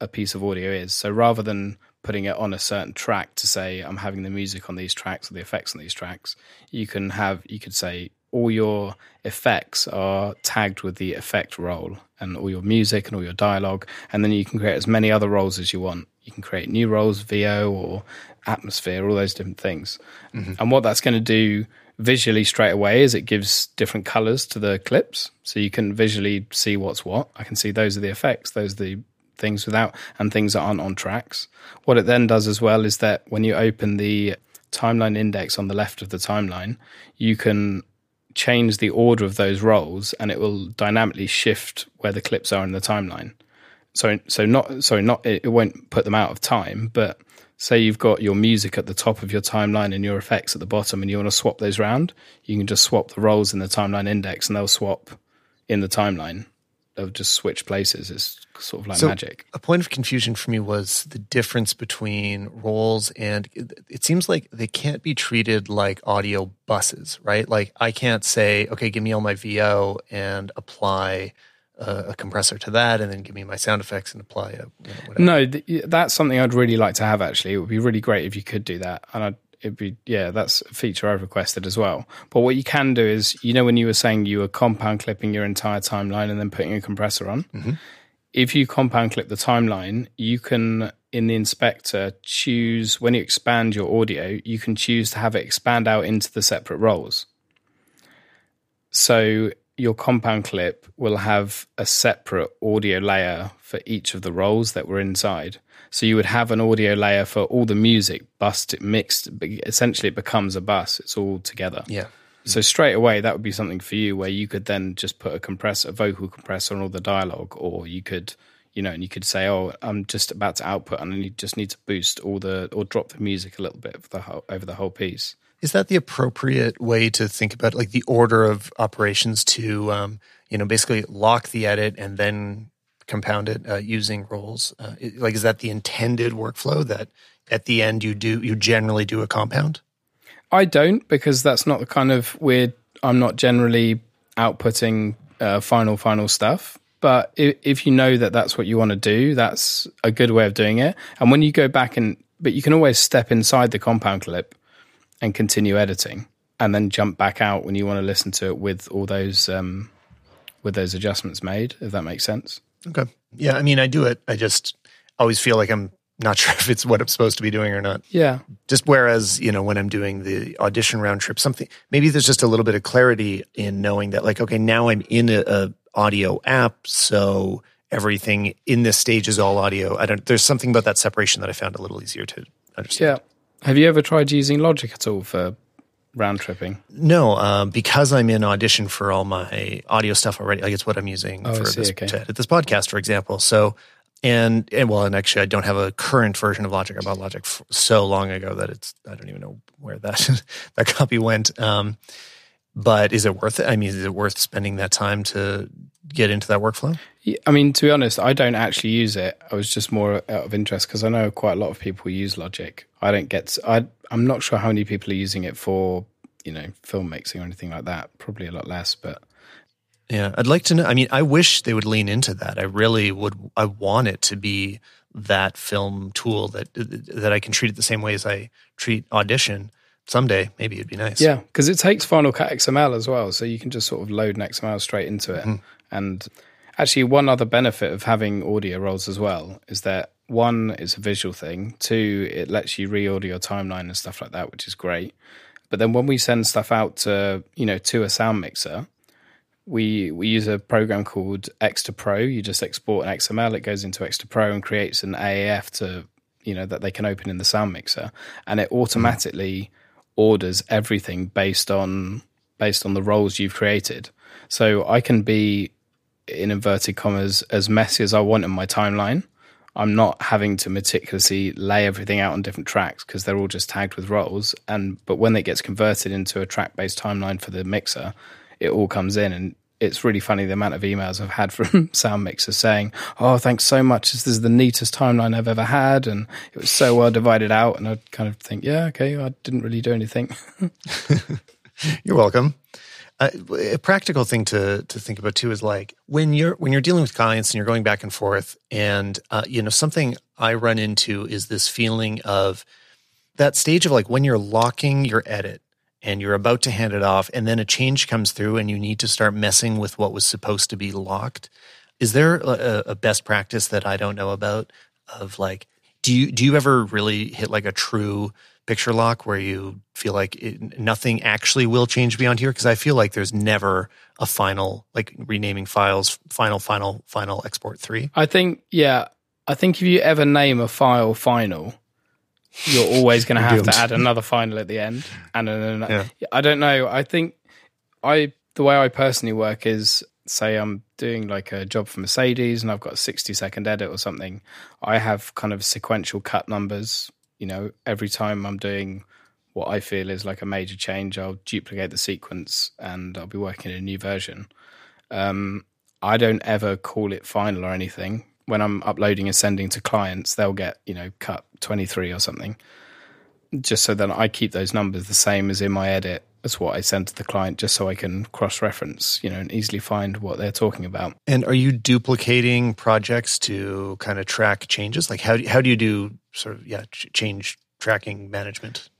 a piece of audio is. So rather than putting it on a certain track to say I'm having the music on these tracks or the effects on these tracks, you can have you could say all your effects are tagged with the effect role and all your music and all your dialogue. And then you can create as many other roles as you want. You can create new roles, VO or atmosphere, all those different things. Mm-hmm. And what that's going to do visually straight away is it gives different colors to the clips. So you can visually see what's what. I can see those are the effects, those are the things without and things that aren't on tracks. What it then does as well is that when you open the timeline index on the left of the timeline, you can change the order of those roles and it will dynamically shift where the clips are in the timeline. So so not sorry not it, it won't put them out of time, but say you've got your music at the top of your timeline and your effects at the bottom and you want to swap those round, you can just swap the roles in the timeline index and they'll swap in the timeline. They'll just switch places. It's sort of like so magic. A point of confusion for me was the difference between roles, and it seems like they can't be treated like audio buses, right? Like I can't say, okay, give me all my VO and apply a, a compressor to that, and then give me my sound effects and apply a. You know, no, th- that's something I'd really like to have. Actually, it would be really great if you could do that, and I'd it'd be yeah that's a feature i've requested as well but what you can do is you know when you were saying you were compound clipping your entire timeline and then putting a compressor on mm-hmm if you compound clip the timeline, you can in the inspector choose when you expand your audio, you can choose to have it expand out into the separate roles. So your compound clip will have a separate audio layer for each of the roles that were inside. So you would have an audio layer for all the music, bust it mixed. Essentially, it becomes a bus. It's all together. Yeah. So straight away, that would be something for you where you could then just put a compressor, a vocal compressor on all the dialogue, or you could, you know, and you could say, "Oh, I'm just about to output, and you just need to boost all the or drop the music a little bit the whole, over the whole piece." Is that the appropriate way to think about like the order of operations to, um, you know, basically lock the edit and then compound it uh, using roles? Uh, like, is that the intended workflow that at the end you do you generally do a compound? I don't because that's not the kind of weird. I'm not generally outputting uh, final final stuff. But if, if you know that that's what you want to do, that's a good way of doing it. And when you go back and, but you can always step inside the compound clip and continue editing, and then jump back out when you want to listen to it with all those um, with those adjustments made. If that makes sense. Okay. Yeah. I mean, I do it. I just always feel like I'm not sure if it's what I'm supposed to be doing or not. Yeah. Just whereas, you know, when I'm doing the audition round trip, something maybe there's just a little bit of clarity in knowing that like, okay, now I'm in a, a audio app, so everything in this stage is all audio. I don't there's something about that separation that I found a little easier to understand. Yeah. Have you ever tried using Logic at all for round tripping? No, um, because I'm in Audition for all my audio stuff already. Like it's what I'm using oh, for this okay. to edit this podcast, for example. So and and well, and actually, I don't have a current version of Logic. I bought Logic so long ago that it's I don't even know where that that copy went. Um, but is it worth it? I mean, is it worth spending that time to get into that workflow? I mean, to be honest, I don't actually use it. I was just more out of interest because I know quite a lot of people use Logic. I don't get. To, I I'm not sure how many people are using it for you know film mixing or anything like that. Probably a lot less, but yeah, I'd like to know. I mean, I wish they would lean into that. I really would. I want it to be that film tool that that I can treat it the same way as I treat Audition. Someday, maybe it'd be nice. Yeah, because it takes Final Cut XML as well, so you can just sort of load an XML straight into it. Mm-hmm. And actually, one other benefit of having audio roles as well is that one, it's a visual thing. Two, it lets you reorder your timeline and stuff like that, which is great. But then when we send stuff out to you know to a sound mixer, we we use a program called Xtra You just export an XML, it goes into Xtra and creates an AAF to you know that they can open in the sound mixer, and it automatically orders everything based on based on the roles you've created. So I can be in inverted commas as messy as I want in my timeline. I'm not having to meticulously lay everything out on different tracks because they're all just tagged with roles. And but when it gets converted into a track based timeline for the mixer, it all comes in and it's really funny the amount of emails I've had from sound mixers saying, "Oh, thanks so much. This is the neatest timeline I've ever had, and it was so well divided out." And I kind of think, "Yeah, okay, I didn't really do anything." You're welcome. Uh, a practical thing to to think about too is like when you're when you're dealing with clients and you're going back and forth, and uh, you know something I run into is this feeling of that stage of like when you're locking your edit and you're about to hand it off and then a change comes through and you need to start messing with what was supposed to be locked. Is there a, a, best practice that i don't know about of like do you do you ever really hit like a true picture lock where you feel like it, nothing actually will change beyond here because i feel like there's never a final like renaming files final final final export 3 i think yeah i think if you ever name a file final you're always going to have to add another final at the end. And yeah. I don't know. I think I the way I personally work is say I'm doing like a job for Mercedes and I've got a 60 second edit or something. I have kind of sequential cut numbers. You know, every time I'm doing what I feel is like a major change, I'll duplicate the sequence and I'll be working in a new version. Um, I don't ever call it final or anything when I'm uploading and sending to clients, they'll get, you know, cut 23 or something, just so that I keep those numbers the same as in my edit as what I send to the client, just so I can cross reference, you know, and easily find what they're talking about. And are you duplicating projects to kind of track changes? Like, how do, how do you do sort of, yeah, change tracking management?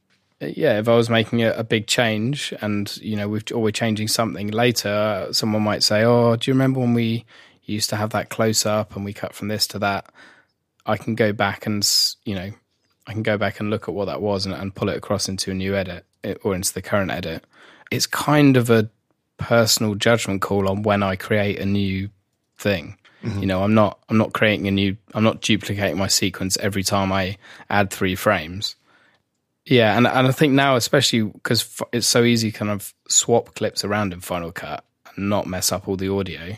Uh, yeah, if I was making a, a, big change and, you know, we've, or we're changing something later, someone might say, oh, do you remember when we, used to have that close up and we cut from this to that. I can go back and, you know, I can go back and look at what that was and, and pull it across into a new edit or into the current edit. It's kind of a personal judgment call on when I create a new thing. Mm-hmm. You know, I'm not I'm not creating a new I'm not duplicating my sequence every time I add three frames. Yeah, and and I think now especially because it's so easy kind of swap clips around in Final Cut and not mess up all the audio.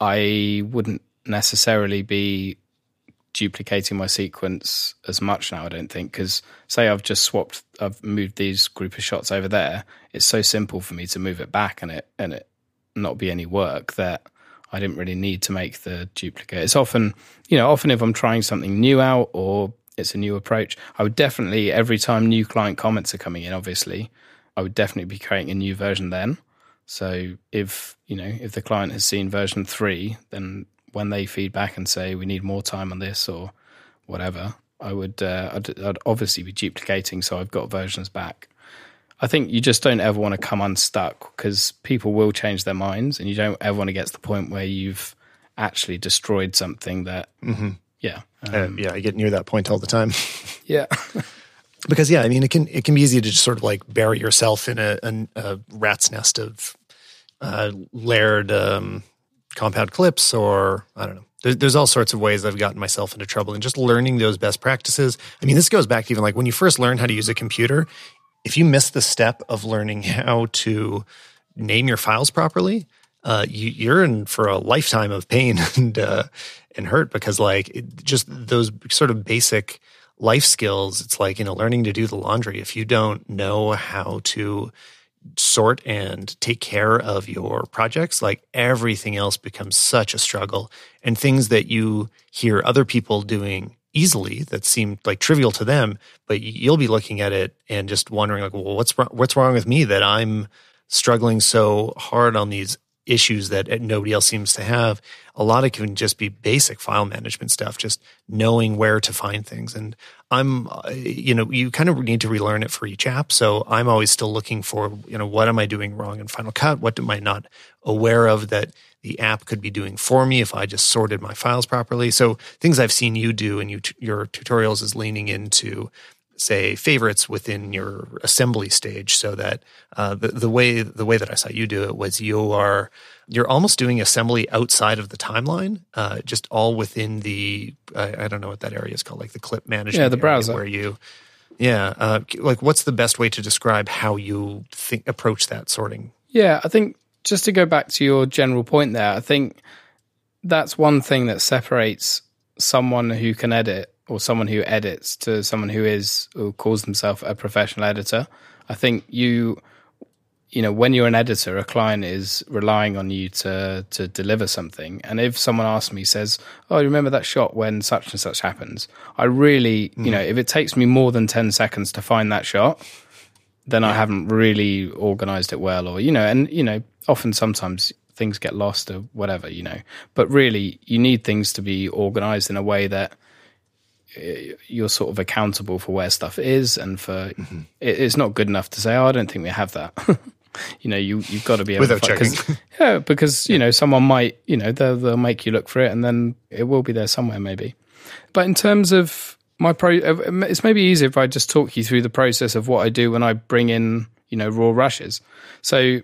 I wouldn't necessarily be duplicating my sequence as much now. I don't think because say I've just swapped, I've moved these group of shots over there. It's so simple for me to move it back and it and it not be any work that I didn't really need to make the duplicate. It's often, you know, often if I'm trying something new out or it's a new approach, I would definitely every time new client comments are coming in, obviously, I would definitely be creating a new version then. So if you know if the client has seen version three, then when they feedback and say we need more time on this or whatever, I would uh, I'd, I'd, obviously be duplicating. So I've got versions back. I think you just don't ever want to come unstuck because people will change their minds, and you don't ever want to get to the point where you've actually destroyed something that. Mm-hmm. Yeah, um, uh, yeah, I get near that point all the time. yeah. because yeah, I mean, it can it can be easy to just sort of like bury yourself in a, a, a rat's nest of uh, layered um, compound clips, or I don't know. There's, there's all sorts of ways I've gotten myself into trouble, and just learning those best practices. I mean, this goes back to even like when you first learn how to use a computer. If you miss the step of learning how to name your files properly, uh, you, are in for a lifetime of pain and uh, and hurt because like it, just those sort of basic life skills. It's like, you know, learning to do the laundry. If you don't know how to sort and take care of your projects, like everything else becomes such a struggle. And things that you hear other people doing easily that seem like trivial to them, but you'll be looking at it and just wondering like, well, what's what's wrong with me that I'm struggling so hard on these issues that nobody else seems to have. A lot of it can just be basic file management stuff, just knowing where to find things. And I'm, uh, you know, you kind of need to relearn it for each app. So I'm always still looking for, you know, what am I doing wrong in Final Cut? What am I not aware of that the app could be doing for me if I just sorted my files properly? So things I've seen you do in you, your tutorials is leaning into say favorites within your assembly stage so that uh, the, the way the way that I saw you do it was you are you're almost doing assembly outside of the timeline uh, just all within the I don't know what that area is called like the clip management yeah the browser. where you yeah uh, like what's the best way to describe how you think approach that sorting? Yeah I think just to go back to your general point there I think that's one thing that separates someone who can edit or someone who edits to someone who is who calls themselves a professional editor. I think you you know when you're an editor a client is relying on you to to deliver something and if someone asks me says oh remember that shot when such and such happens i really mm. you know if it takes me more than 10 seconds to find that shot then yeah. i haven't really organized it well or you know and you know often sometimes things get lost or whatever you know but really you need things to be organized in a way that you're sort of accountable for where stuff is and for mm-hmm. it, it's not good enough to say oh i don't think we have that. You know you you've got to be able without to checking. Yeah because you know someone might you know they'll, they'll make you look for it and then it will be there somewhere maybe. But in terms of my pro uh, it's maybe easier if i just talk you through the process of what i do when i bring in you know raw rushes. So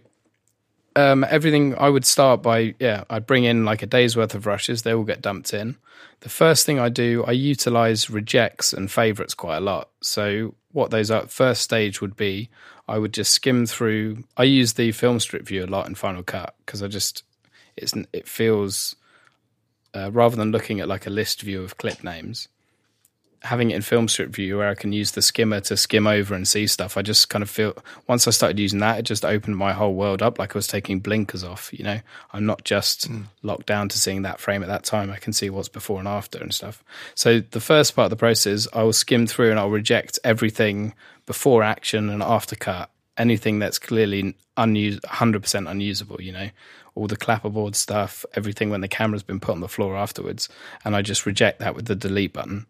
um, everything I would start by, yeah, I'd bring in like a day's worth of rushes. They all get dumped in. The first thing I do, I utilize rejects and favorites quite a lot. So what those are, first stage would be, I would just skim through. I use the film strip view a lot in Final Cut because I just it's it feels uh, rather than looking at like a list view of clip names having it in film strip view where I can use the skimmer to skim over and see stuff, I just kind of feel once I started using that, it just opened my whole world up like I was taking blinkers off. You know, I'm not just mm. locked down to seeing that frame at that time. I can see what's before and after and stuff. So the first part of the process, I will skim through and I'll reject everything before action and after cut. Anything that's clearly unused, 100% unusable, you know, all the clapperboard stuff, everything when the camera's been put on the floor afterwards. And I just reject that with the delete button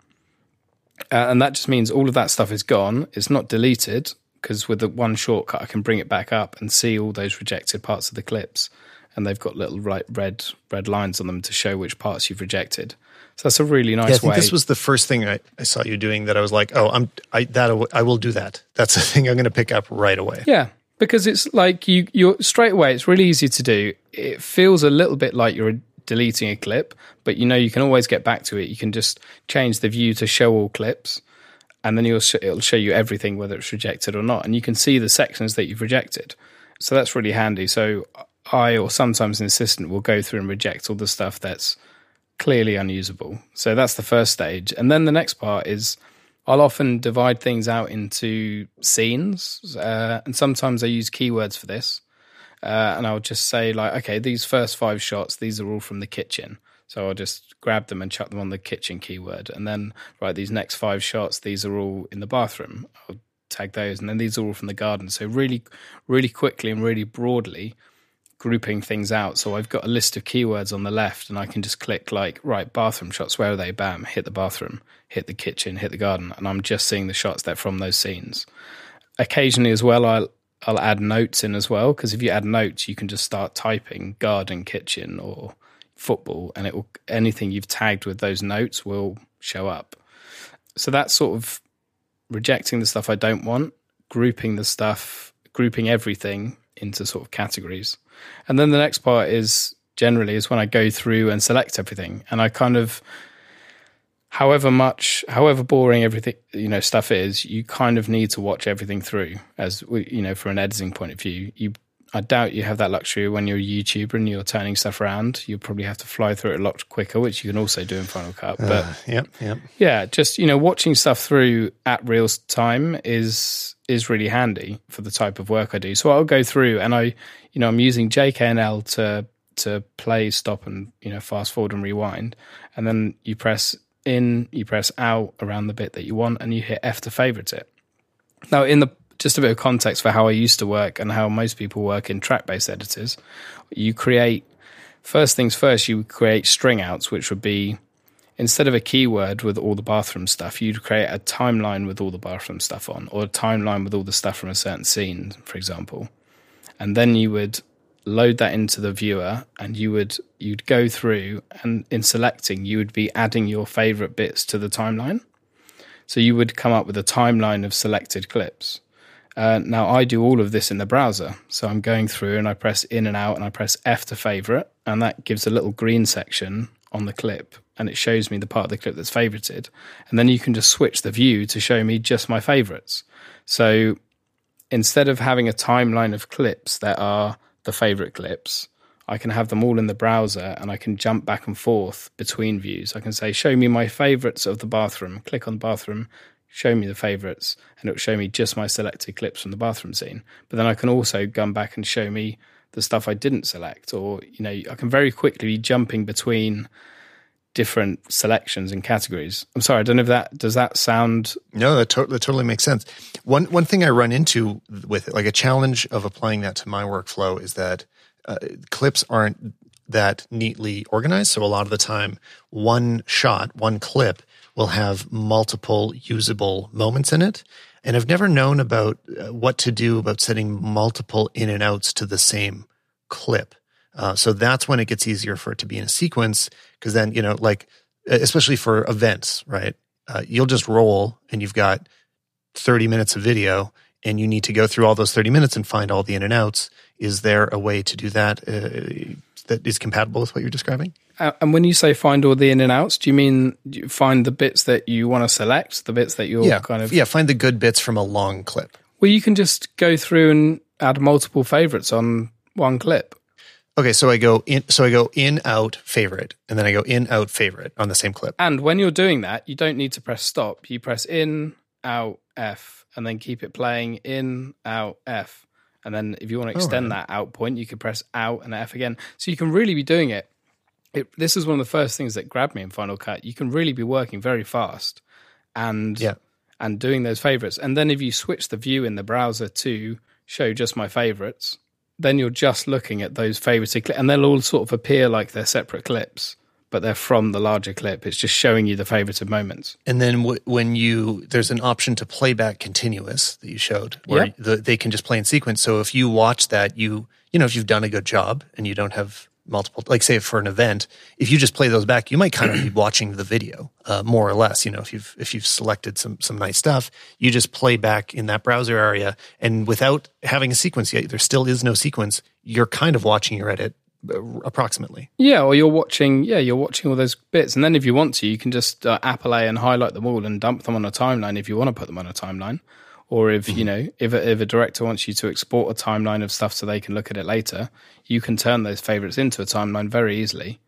uh, and that just means all of that stuff is gone. It's not deleted because with the one shortcut, I can bring it back up and see all those rejected parts of the clips. And they've got little right, red red lines on them to show which parts you've rejected. So that's a really nice yeah, I think way. This was the first thing I, I, saw you doing that I was like, oh, I'm I that I will do that. That's the thing I'm going to pick up right away. Yeah, because it's like you you're straight away. It's really easy to do. It feels a little bit like you're deleting a clip, but you know you can always get back to it. You can just change the view to show all clips, and then sh- it'll show you everything whether it's rejected or not, and you can see the sections that you've rejected. So that's really handy. So I or sometimes an assistant will go through and reject all the stuff that's clearly unusable. So that's the first stage, and then the next part is. I'll often divide things out into scenes, uh, and sometimes I use keywords for this uh, and I'll just say like, okay, these first five shots, these are all from the kitchen. So I'll just grab them and chuck them on the kitchen keyword, and then right, these next five shots, these are all in the bathroom. I'll tag those, and then these are all from the garden. So really, really quickly and really broadly grouping things out. So I've got a list of keywords on the left, and I can just click like, right, bathroom shots. Where are they? Bam, hit the bathroom, hit the kitchen, hit the garden, and I'm just seeing the shots that from those scenes. Occasionally, as well, I'll I'll add notes in as well because if you add notes, you can just start typing garden, kitchen, or football, and it will anything you've tagged with those notes will show up. So that's sort of rejecting the stuff I don't want, grouping the stuff, grouping everything into sort of categories, and then the next part is generally is when I go through and select everything, and I kind of however much however boring everything you know stuff is you kind of need to watch everything through as we, you know from an editing point of view you I doubt you have that luxury when you're a YouTuber and you're turning stuff around. You probably have to fly through it a lot quicker, which you can also do in Final Cut. But Uh, yep, yep. yeah, just you know, watching stuff through at real time is is really handy for the type of work I do. So I'll go through and I, you know, I'm using JKNL to to play, stop, and you know, fast forward and rewind, and then you press in, you press out around the bit that you want, and you hit F to favorite it. Now, in the just a bit of context for how I used to work and how most people work in track based editors, you create first things first, you create string outs, which would be instead of a keyword with all the bathroom stuff, you'd create a timeline with all the bathroom stuff on, or a timeline with all the stuff from a certain scene, for example. And then you would load that into the viewer and you would you'd go through and in selecting you would be adding your favorite bits to the timeline. So you would come up with a timeline of selected clips. Uh, now I do all of this in the browser. So I'm going through and I press in and out and I press F to favorite, and that gives a little green section on the clip and it shows me the part of the clip that's favorited. And then you can just switch the view to show me just my favorites. So instead of having a timeline of clips that are the favorite clips, I can have them all in the browser and I can jump back and forth between views. I can say, show me my favorites of the bathroom, click on bathroom, show me the favorites, and it'll show me just my selected clips from the bathroom scene. But then I can also come back and show me the stuff I didn't select, or, you know, I can very quickly be jumping between different selections and categories. I'm sorry, I don't know if that does that sound No, that, to- that totally makes sense. One one thing I run into with it, like a challenge of applying that to my workflow, is that uh, clips aren't that neatly organized. So a lot of the time, one shot, one clip will have multiple usable moments in it. And I've never known about uh, what to do about setting multiple in and outs to the same clip. Uh, so that's when it gets easier for it to be in a sequence because then, you know, like, especially for events, right? Uh, you'll just roll and you've got 30 minutes of video and you need to go through all those 30 minutes and find all the in and outs. Is there a way to do that uh, that is compatible with what you're describing? Uh, and when you say find all the in and outs, do you mean do you find the bits that you want to select, the bits that you're yeah, kind of yeah. Find the good bits from a long clip. Well, you can just go through and add multiple favorites on one clip. Okay, so I go in. So I go in out favorite, and then I go in out favorite on the same clip. And when you're doing that, you don't need to press stop. You press in out F, and then keep it playing in out F. And then if you want to extend that out point, you can press out and F again. So you can really be doing it. it. This is one of the first things that grabbed me in Final Cut. You can really be working very fast, and Yeah. and doing those favorites. And then if you switch the view in the browser to show just my favorites, then you're just looking at those favorited clips, and they'll all sort of appear like they're separate clips, but they're from the larger clip. It's just showing you the favorited moments. And then w- when you there's an option to playback continuous that you showed, where Yep. the, they can just play in sequence. So if you watch that, you you know if you've done a good job and you don't have multiple, like say for an event, if you just play those back, you might kind of be watching the video uh, more or less. You know, if you've if you've selected some some nice stuff, you just play back in that browser area, and without having a sequence yet, there still is no sequence. You're kind of watching your edit uh, approximately. Yeah, or you're watching. Yeah, you're watching all those bits, and then if you want to, you can just uh, apply and highlight them all and dump them on a timeline if you want to put them on a timeline. Or if you know, if a, if a director wants you to export a timeline of stuff so they can look at it later, you can turn those favorites into a timeline very easily.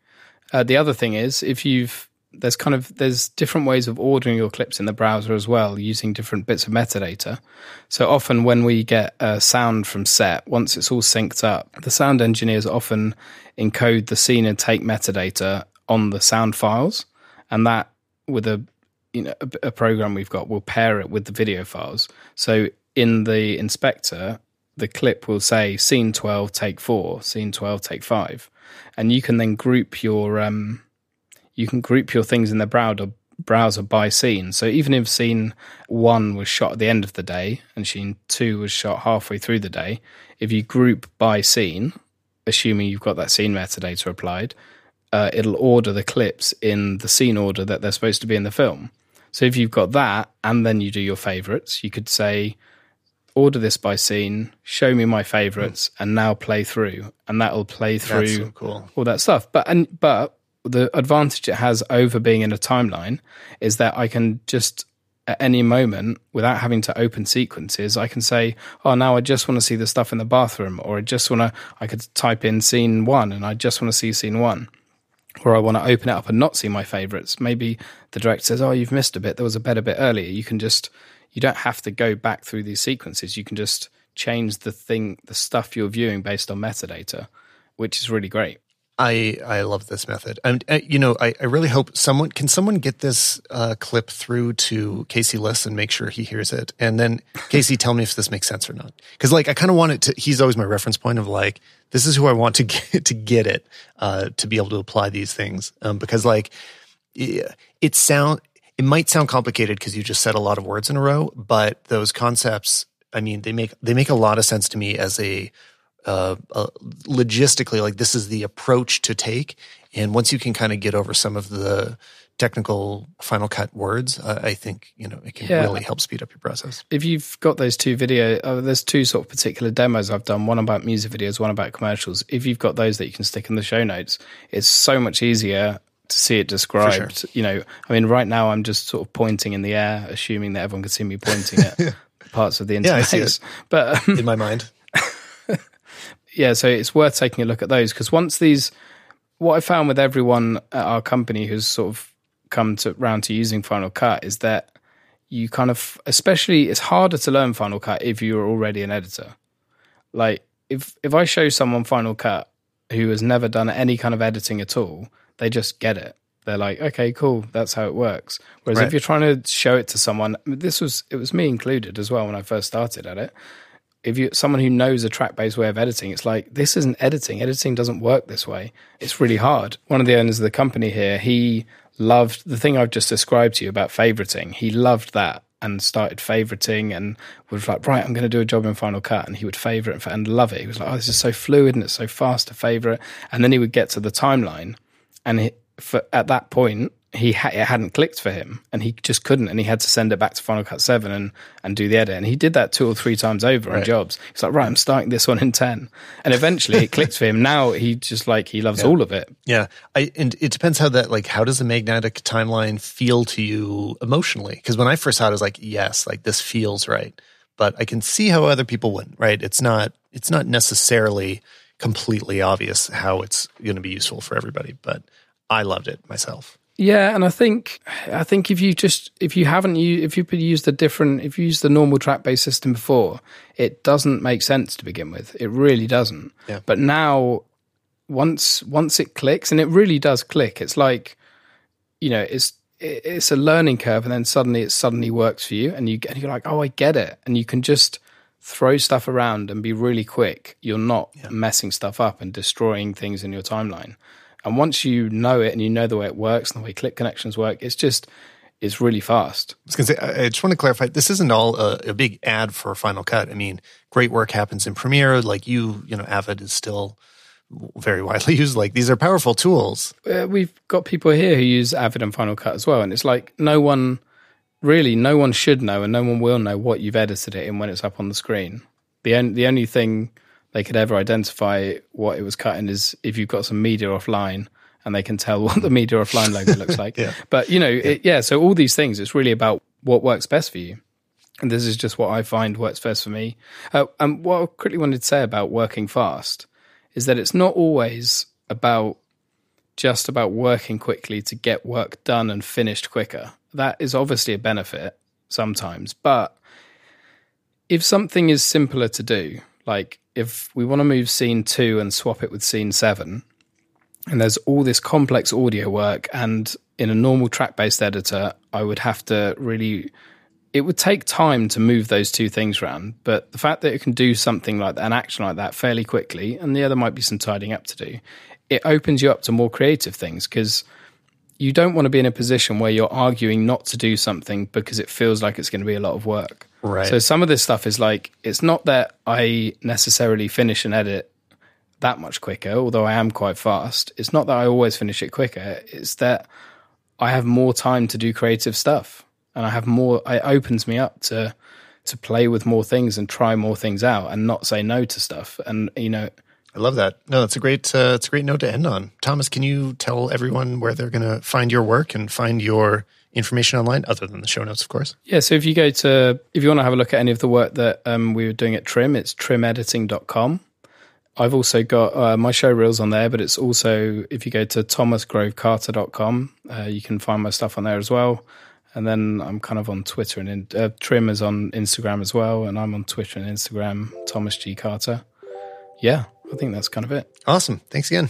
Uh, the other thing is, if you've there's kind of there's different ways of ordering your clips in the browser as well, using different bits of metadata. So often when we get a sound from set, once it's all synced up, the sound engineers often encode the scene and take metadata on the sound files, and that with a you know a, a program we've got will pair it with the video files. So in the inspector, the clip will say scene 12 take 4 scene 12 take 5 and you can then group your um you can group your things in the browser browser by scene. So even if scene 1 was shot at the end of the day and scene 2 was shot halfway through the day if you group by scene assuming you've got that scene metadata applied uh, it'll order the clips in the scene order that they're supposed to be in the film so if you've got that and then you do your favorites you could say order this by scene, show me my favorites, and now play through, and that'll play through so cool. all that stuff. But and but the advantage it has over being in a timeline is that I can just at any moment without having to open sequences. I can say, oh, now I just want to see the stuff in the bathroom, or I just want to, I could type in scene one and I just want to see scene one. Or I want to open it up and not see my favorites. Maybe the director says, oh, you've missed a bit. There was a better bit earlier. You can just, you don't have to go back through these sequences. You can just change the thing, the stuff you're viewing based on metadata, which is really great. I I love this method, and uh, you know, I, I really hope someone can someone get this uh, clip through to Casey Liss and make sure he hears it, and then Casey, tell me if this makes sense or not. Because like I kind of want it to. He's always my reference point of like this is who I want to get to get it uh, to be able to apply these things. Um, because like it sound it might sound complicated because you just said a lot of words in a row, but those concepts, I mean, they make they make a lot of sense to me as a uh, uh, logistically, like this is the approach to take. And once you can kind of get over some of the technical Final Cut words, uh, I think you know it can yeah. really help speed up your process. If you've got those two video, uh, there's two sort of particular demos I've done. One about music videos, one about commercials. If you've got those that you can stick in the show notes, it's so much easier to see it described. Sure. You know, I mean, right now I'm just sort of pointing in the air, assuming that everyone can see me pointing at parts of the interface. Yeah, but um, in my mind yeah, so it's worth taking a look at those because once these, what I found with everyone at our company who's sort of come to round to using Final Cut is that you kind of, especially, it's harder to learn Final Cut if you're already an editor. Like if if I show someone Final Cut who has never done any kind of editing at all, they just get it. They're like, okay, cool, that's how it works. Whereas right. if you're trying to show it to someone, this was it was me included as well when I first started at it if you're someone who knows a track based way of editing, it's like this isn't editing. Editing doesn't work this way. It's really hard. One of the owners of the company here, he loved the thing I've just described to you about favoriting. He loved that and started favoriting and was like, right, I'm going to do a job in Final Cut, and he would favorite and love it. He was like, oh, this is so fluid and it's so fast to favorite. And then he would get to the timeline, and he, for, at that point, he ha- it hadn't clicked for him and he just couldn't and he had to send it back to Final Cut 7 and, and do the edit. And he did that two or three times over right. on jobs he's like right I'm starting this one in 10 and eventually it clicked for him. Now he just like he loves yeah. all of it. Yeah. I and it depends how that like how does the magnetic timeline feel to you emotionally? Because when I first saw it I was like yes like this feels right. But I can see how other people wouldn't right? It's not it's not necessarily completely obvious how it's going to be useful for everybody but I loved it myself yeah, and I think I think if you just if you haven't used if you've used a different if you used the normal track based system before, it doesn't make sense to begin with. It really doesn't. Yeah. But now, once once it clicks, and it really does click, it's like, you know, it's it's a learning curve, and then suddenly it suddenly works for you, and you and you're like, oh, I get it, and you can just throw stuff around and be really quick. You're not yeah. messing stuff up and destroying things in your timeline. And once you know it and you know the way it works and the way click connections work, it's just it's really fast. I was going to say, I just want to clarify, this isn't all a, a, big ad for Final Cut. I mean, great work happens in Premiere. Like you, you know, Avid is still very widely used. Like these are powerful tools. Uh, we've got people here who use Avid and Final Cut as well, and it's like no one, really, no one should know, and no one will know what you've edited it in when it's up on the screen. The only the only thing they could ever identify what it was cutting is if you've got some media offline and they can tell what the media offline logo looks like. yeah. But you know, yeah. It, yeah. So all these things, it's really about what works best for you. And this is just what I find works best for me. Uh, and what I quickly wanted to say about working fast is that it's not always about just about working quickly to get work done and finished quicker. That is obviously a benefit sometimes, but if something is simpler to do, like if we want to move scene two and swap it with scene seven, and there's all this complex audio work, and in a normal track based editor, I would have to really. It would take time to move those two things around, but the fact that it can do something like that, an action like that fairly quickly, and the other might be some tidying up to do, it opens you up to more creative things because you don't want to be in a position where you're arguing not to do something because it feels like it's going to be a lot of work. Right. So some of this stuff is like it's not that I necessarily finish an edit that much quicker, although I am quite fast. It's not that I always finish it quicker. It's that I have more time to do creative stuff, and I have more. It opens me up to to play with more things and try more things out, and not say no to stuff. And you know, I love that. No, that's a great uh, it's a great note to end on. Thomas, can you tell everyone where they're going to find your work and find your information online, other than the show notes, of course? Yeah, so if you go to if you want to have a look at any of the work that um, we were doing at Trim, it's trimediting.com. I've also got uh, my show reels on there, but it's also if you go to thomasgrovecarter.com, uh, you can find my stuff on there as well. And then I'm kind of on Twitter and in, uh, Trim is on Instagram as well, and I'm on Twitter and Instagram, Thomas G Carter. Yeah, I think that's kind of it. Awesome. Thanks again.